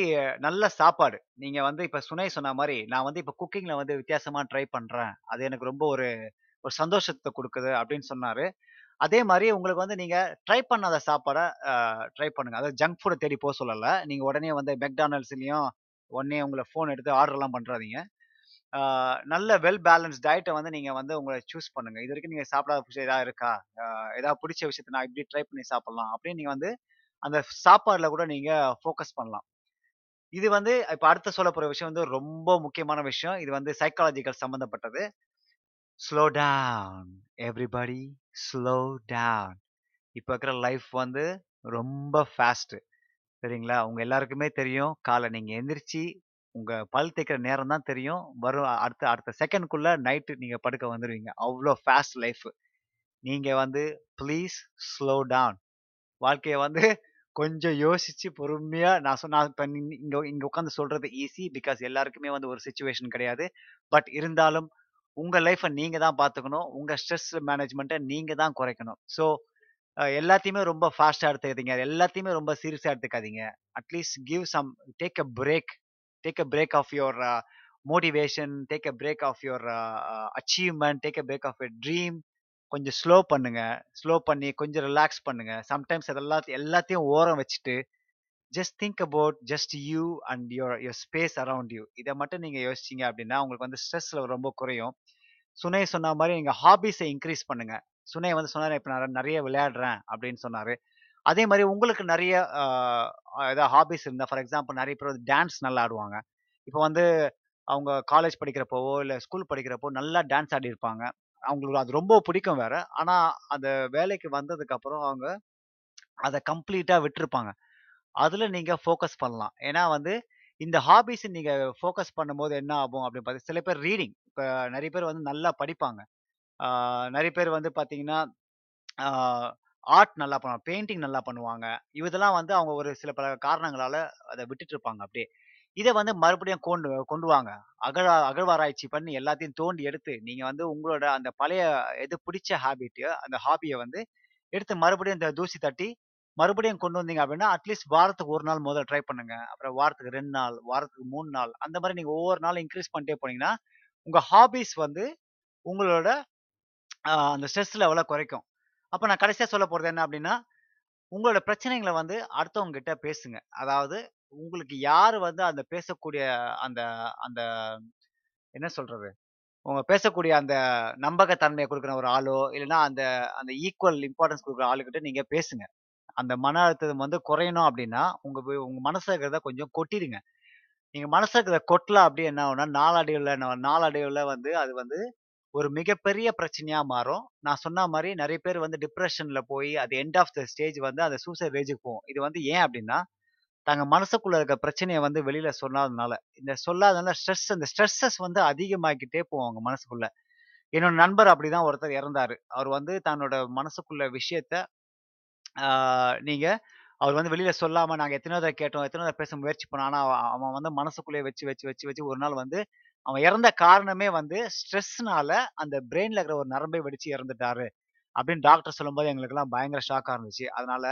நல்ல சாப்பாடு. நீங்கள் வந்து இப்போ சுனை சொன்ன மாதிரி நான் வந்து இப்போ குக்கிங்கில் வந்து வித்தியாசமாக ட்ரை பண்ணுறேன் அது எனக்கு ரொம்ப ஒரு ஒரு சந்தோஷத்தை கொடுக்குது அப்படின்னு சொன்னார் அதே மாதிரி உங்களுக்கு வந்து நீங்கள் ட்ரை பண்ணாத சாப்பாடை ட்ரை பண்ணுங்க. அதாவது ஜங்க் ஃபுட்டை தேடி போக சொல்லலை நீங்கள் உடனே வந்து மெக்டானல்ஸ்லேயும் உடனே உங்களை ஃபோன் எடுத்து ஆர்டர்லாம் பண்ணுறாதீங்க நல்ல வெல் பேலன்ஸ் டயட்டை வந்து நீங்கள் வந்து உங்களை சூஸ் பண்ணுங்கள் இது வரைக்கும் நீங்கள் சாப்பிடாத விஷயம் எதாவது இருக்கா? ஏதாவது பிடிச்ச விஷயத்த நான் இப்படி ட்ரை பண்ணி சாப்பிட்லாம் அப்படின்னு நீங்கள் வந்து அந்த சாப்பாடுல கூட நீங்க ஃபோக்கஸ் பண்ணலாம். இது வந்து இப்ப அடுத்து சொல்ல போற விஷயம் வந்து ரொம்ப முக்கியமான விஷயம். இது வந்து சைக்காலஜிக்கல் சம்பந்தப்பட்டது. Slow down everybody slow down. இப்போ இருக்கிற லைஃப் வந்து ரொம்ப ஃபாஸ்ட்டு சரிங்களா? உங்க எல்லாருக்குமே தெரியும். காலைல நீங்க எந்திரிச்சு உங்க பல் தேய்க்கிற நேரம் தான் தெரியும். வரும் அடுத்த அடுத்த செகண்ட்க்குள்ள நைட்டு நீங்க படுக்க வந்துடுவீங்க அவ்வளோ ஃபாஸ்ட் லைஃப். நீங்க வந்து ப்ளீஸ் ஸ்லோ டவுன். வாழ்க்கையை வந்து கொஞ்சம் யோசிச்சு பொறுமையா நான் சொன்ன இப்ப நீ இங்க இங்க உட்காந்து சொல்றது ஈஸி. பிகாஸ் எல்லாருக்குமே வந்து ஒரு சுச்சுவேஷன் கிடையாது. பட் இருந்தாலும் உங்க லைஃப்பை நீங்க தான் பார்த்துக்கணும். உங்க ஸ்ட்ரெஸ் மேனேஜ்மெண்ட்டை நீங்க தான் குறைக்கணும். ஸோ எல்லாத்தையுமே ரொம்ப ஃபாஸ்டா எடுத்துக்காதீங்க. எல்லாத்தையுமே ரொம்ப சீரியஸா எடுத்துக்காதீங்க. At least give some take a break. Take a break of your motivation. Take a break of your achievement take a break of your dream. கொஞ்சம் ஸ்லோ பண்ணுங்க. ஸ்லோ பண்ணி கொஞ்சம் ரிலாக்ஸ் பண்ணுங்க. சம்டைம்ஸ் அதெல்லாம் எல்லாத்தையும் ஓரம் வச்சுட்டு, just think about just you and your your space around you. இதை மட்டும் நீங்கள் யோசிச்சீங்க அப்படின்னா, உங்களுக்கு வந்து ஸ்ட்ரெஸ் லெவல் ரொம்ப குறையும். சுனை சொன்ன மாதிரி நீங்கள் ஹாபீஸை இன்க்ரீஸ் பண்ணுங்க. சுனை வந்து சொன்னார் இப்போ நான் நிறைய விளையாடுறேன்" அப்படின்னு சொன்னார் அதே மாதிரி உங்களுக்கு நிறைய ஏதாவது ஹாபீஸ் இருந்தால் ஃபார் எக்ஸாம்பிள் நிறைய பேர் வந்து டான்ஸ் நல்லா ஆடுவாங்க. இப்போ வந்து அவங்க காலேஜ் படிக்கிறப்போவோ, இல்லை ஸ்கூல் படிக்கிறப்போ நல்லா டான்ஸ் ஆடியிருப்பாங்க. அவங்களுக்கு அது ரொம்ப பிடிக்கும் வேற. ஆனா அந்த வேலைக்கு வந்ததுக்கு அப்புறம் அவங்க அதை கம்ப்ளீட்டா விட்டுருப்பாங்க. அதுல நீங்க ஃபோக்கஸ் பண்ணலாம். ஏன்னா வந்து இந்த ஹாபிஸ் நீங்க ஃபோக்கஸ் பண்ணும்போது என்ன ஆகும் அப்படின்னு பாத்தீங்க சில பேர் ரீடிங் இப்போ நிறைய பேர் வந்து நல்லா படிப்பாங்க. நிறைய பேர் வந்து பார்த்தீங்கன்னா ஆர்ட் நல்லா பண்ணுவாங்க. பெயிண்டிங் நல்லா பண்ணுவாங்க. இதெல்லாம் வந்து அவங்க ஒரு சில பல காரணங்களால அதை விட்டுட்டு இருப்பாங்க அப்படியே. இதை வந்து மறுபடியும் கொண்டு கொண்டு வாங்க. அகழ அகழ்வாராய்ச்சி பண்ணி எல்லாத்தையும் தோண்டி எடுத்து, நீங்கள் வந்து உங்களோட அந்த பழைய எது பிடிச்ச ஹாபிட் அந்த ஹாபியை வந்து எடுத்து மறுபடியும் இந்த தூசி தட்டி, மறுபடியும் கொண்டு வந்தீங்க அப்படின்னா, அட்லீஸ்ட் வாரத்துக்கு ஒரு நாள் முதல்ல ட்ரை பண்ணுங்க. அப்புறம் வாரத்துக்கு ரெண்டு நாள், வாரத்துக்கு மூணு நாள் அந்த மாதிரி நீங்கள் ஒவ்வொரு நாளும் இன்க்ரீஸ் பண்ணிட்டே போனீங்கன்னா, உங்கள் ஹாபீஸ் வந்து உங்களோட அந்த ஸ்ட்ரெஸ் லெவலை குறைக்கும். அப்போ நான் கடைசியாக சொல்லப் போகிறது என்ன அப்படின்னா, உங்களோட பிரச்சனைகளை வந்து அடுத்தவங்க கிட்ட பேசுங்க. அதாவது உங்களுக்கு யார் வந்து அந்த பேசக்கூடிய அந்த அந்த என்ன சொல்றது? உங்க பேசக்கூடிய அந்த நம்பகத்தன்மையை கொடுக்குற ஒரு ஆளோ, இல்லைன்னா அந்த அந்த ஈக்குவல் இம்பார்ட்டன்ஸ் கொடுக்குற ஆளுகிட்ட நீங்க பேசுங்க. அந்த மன அழுத்தம் வந்து குறையணும் அப்படின்னா, உங்க உங்க மனசுல இருக்கிறத கொஞ்சம் கொட்டிடுங்க. நீங்க மனசுல இருக்கிறத கொட்டல அப்படி என்ன ஆகும்னா, நாளடைவில் நா நாளடைவுல வந்து அது வந்து ஒரு மிகப்பெரிய பிரச்சனையா மாறும். நான் சொன்ன மாதிரி நிறைய பேர் வந்து டிப்ரெஷன்ல போய் அது எண்ட் ஆஃப் த ஸ்டேஜ் வந்து அந்த சூசைட் ரேஜுக்கு போகும். இது வந்து ஏன் அப்படின்னா, தங்க மனசுக்குள்ள இருக்க பிரச்சனையை வந்து வெளியில சொல்லாதனால. இந்த சொல்லாதனால ஸ்ட்ரெஸ் அந்த ஸ்ட்ரெஸஸ் வந்து அதிகமாக்கிட்டே போவாங்க மனசுக்குள்ள. என்னோட நண்பர் அப்படிதான் ஒருத்தர் இறந்தாரு. அவர் வந்து தன்னோட மனசுக்குள்ள விஷயத்த ஆ நீங்க அவர் வந்து வெளியில சொல்லாம நாங்க எத்தனையோ தடவை கேட்டோம். எத்தனையோ தடவை பேச முயற்சி பண்ணோம். ஆனா அவ அவன் வந்து மனசுக்குள்ளேயே வச்சு, வச்சு, வச்சு, வச்சு ஒரு நாள் வந்து அவன் இறந்த காரணமே வந்து ஸ்ட்ரெஸ்னால அந்த பிரெயின்ல இருக்கிற ஒரு நரம்பை வெடிச்சு இறந்துட்டாரு. அப்படின்னு டாக்டர் சொல்லும்போது எங்களுக்கெல்லாம் பயங்கர ஷாக்கா இருந்துச்சு. அதனால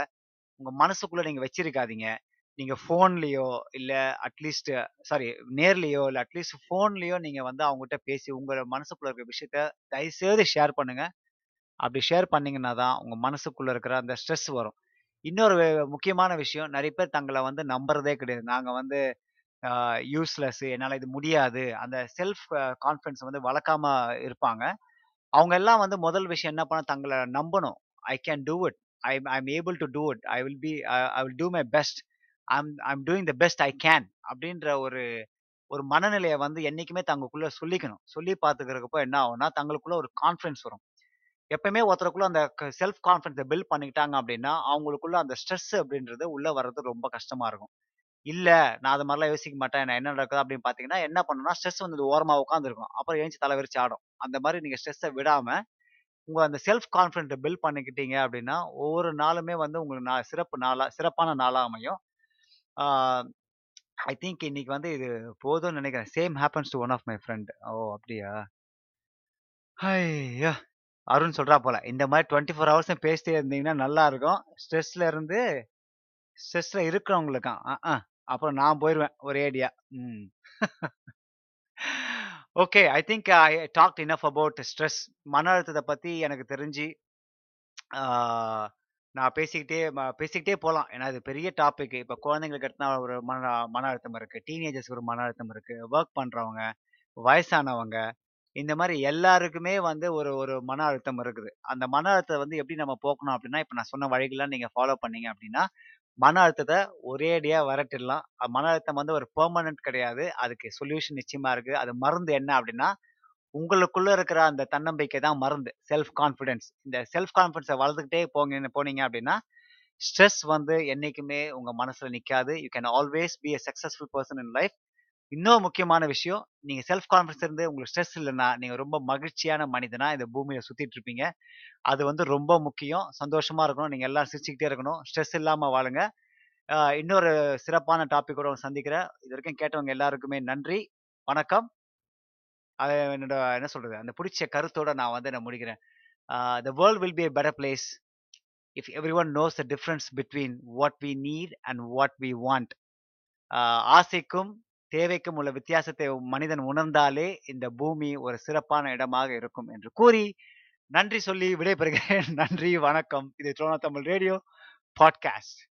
உங்க மனசுக்குள்ள நீங்க வச்சிருக்காதீங்க. நீங்க ஃபோன்லயோ, இல்ல அட்லீஸ்ட் சாரி நேர்லயோ, இல்ல அட்லீஸ்ட் ஃபோன்லயோ நீங்க வந்து அவங்ககிட்ட பேசி உங்க மனசுக்குள்ள இருக்கிற விஷயத்த தயவுசெய்து ஷேர் பண்ணுங்க. அப்படி ஷேர் பண்ணீங்கன்னா தான் உங்க மனசுக்குள்ள இருக்கிற அந்த ஸ்ட்ரெஸ் வரும். இன்னொரு முக்கியமான விஷயம் நிறைய பேர் தங்களை வந்து நம்புறதே கிடையாது. நாங்க வந்து யூஸ்லெஸ் என்னால இது முடியாது. அந்த செல்ஃப் கான்ஃபிடன்ஸ் வந்து வளர்க்காம இருப்பாங்க. அவங்க எல்லாம் வந்து முதல் விஷயம் என்ன பண்ண தங்களை நம்பணும். I can do it. I I am able to do it. I will be I will do my best. I'm I'm doing the best I can அப்படின்ற ஒரு ஒரு மனநிலையை வந்து என்னைக்குமே தங்களுக்குள்ள சொல்லிக்கணும். சொல்லி பார்த்துக்கிறப்போ என்ன ஆகும்னா, தங்களுக்குள்ள ஒரு கான்ஃபிடன்ஸ் வரும். எப்பயுமே ஒருத்தருக்குள்ள அந்த செல்ஃப் கான்ஃபிடன்ஸை பில்ட் பண்ணிக்கிட்டாங்க அப்படின்னா, அவங்களுக்குள்ள அந்த ஸ்ட்ரெஸ் அப்படின்றது உள்ள வர்றது ரொம்ப கஷ்டமா இருக்கும். இல்ல நான் அது மாதிரிலாம் யோசிக்க மாட்டேன். நான் என்ன நடக்குது அப்படின்னு பார்த்தீங்கன்னா, என்ன பண்ணணும்னா ஸ்ட்ரெஸ் வந்து ஓரமா உட்காந்துருக்கும் அப்புறம் எழுந்துச்சு தலைவரிச்சு ஆடும். அந்த மாதிரி நீங்க ஸ்ட்ரெஸ்ஸை விடாம, உங்க அந்த செல்ஃப் கான்ஃபிடென்ட்டை பில்ட் பண்ணிக்கிட்டீங்க அப்படின்னா, ஒவ்வொரு நாளுமே வந்து உங்களுக்கு நா சிறப்பு நாளா சிறப்பான நாளா அமையும். ஐ திங்க் இன்னைக்கு வந்து இது போதும்னு நினைக்கிறேன் same happens to one of my friend ஓ! அப்படியா? ஐயா அருண் சொல்கிறா போல. இந்த மாதிரி டுவெண்ட்டி ஃபோர் ஹவர்ஸும் பேசிட்டே இருந்தீங்கன்னா நல்லா இருக்கும். ஸ்ட்ரெஸ்ல இருந்து ஸ்ட்ரெஸ்ல இருக்கிறவங்களுக்கு ஆ அப்புறம் நான் போயிடுவேன் ஒரே ஐடியா ம். Okay. I think I talked enough about stress. மன அழுத்தத்தை பற்றி எனக்கு தெரிஞ்சு நான் பேசிக்கிட்டே பேசிக்கிட்டே போகலாம் ஏன்னா அது பெரிய டாபிக். இப்போ குழந்தைங்களுக்கு எடுத்தா ஒரு மன மன அழுத்தம் இருக்குது டீனேஜர்ஸ்க்கு ஒரு மன அழுத்தம் இருக்குது ஒர்க் பண்ணுறவங்க வயசானவங்க, இந்த மாதிரி எல்லாருக்குமே வந்து ஒரு ஒரு மன அழுத்தம் இருக்குது. அந்த மன அழுத்தத்தை வந்து எப்படி நம்ம போக்கணும் அப்படின்னா, இப்போ நான் சொன்ன வழிகள்லாம் நீங்கள் ஃபாலோ பண்ணீங்க அப்படின்னா, மன அழுத்தத்தை ஒரேடியாக விரட்டிடலாம். மன அழுத்தம் வந்து ஒரு பெர்மனன்ட் கிடையாது. அதுக்கு சொல்யூஷன் நிச்சயமாக இருக்குது அது மருந்து என்ன அப்படின்னா, உங்களுக்குள்ள இருக்கிற அந்த தன்னம்பிக்கை தான் மருந்து. Self confidence. இந்த செல்ஃப் கான்ஃபிடென்ஸை வளர்த்துக்கிட்டே போங்க போனீங்க அப்படின்னா, ஸ்ட்ரெஸ் வந்து என்றைக்குமே உங்கள் மனசில் நிற்காது you can always be a successful person in life. இன்னொரு முக்கியமான விஷயம், நீங்கள் செல்ஃப் கான்ஃபிடன்ஸ் இருந்து உங்களுக்கு ஸ்ட்ரெஸ் இல்லைன்னா நீங்கள் ரொம்ப மகிழ்ச்சியான மனிதனா இந்த பூமியை சுற்றிட்டு இருப்பீங்க. அது வந்து ரொம்ப முக்கியம். சந்தோஷமாக இருக்கணும். நீங்கள் எல்லாம் சிரிச்சுக்கிட்டே இருக்கணும். ஸ்ட்ரெஸ் இல்லாமல் வாழுங்க. இன்னொரு சிறப்பான டாபிக்கோட சந்திக்கிறேன். இது வரைக்கும் கேட்டவங்க எல்லாருக்குமே நன்றி. வணக்கம். அதை என்னோட என்ன சொல்றது? அந்த பிடிச்ச கருத்தோட நான் வந்து நான் முடிக்கிறேன். The world will be a better place if everyone knows the difference between what we need and what we want." ஆசைக்கும், தேவைக்கும் உள்ள வித்தியாசத்தை மனிதன் உணர்ந்தாலே, இந்த பூமி ஒரு சிறப்பான இடமாக இருக்கும் என்று கூறி, நன்றி சொல்லி விடைபெறுகிறேன். நன்றி, வணக்கம். இது ட்ரோனா தமிழ் ரேடியோ பாட்காஸ்ட்.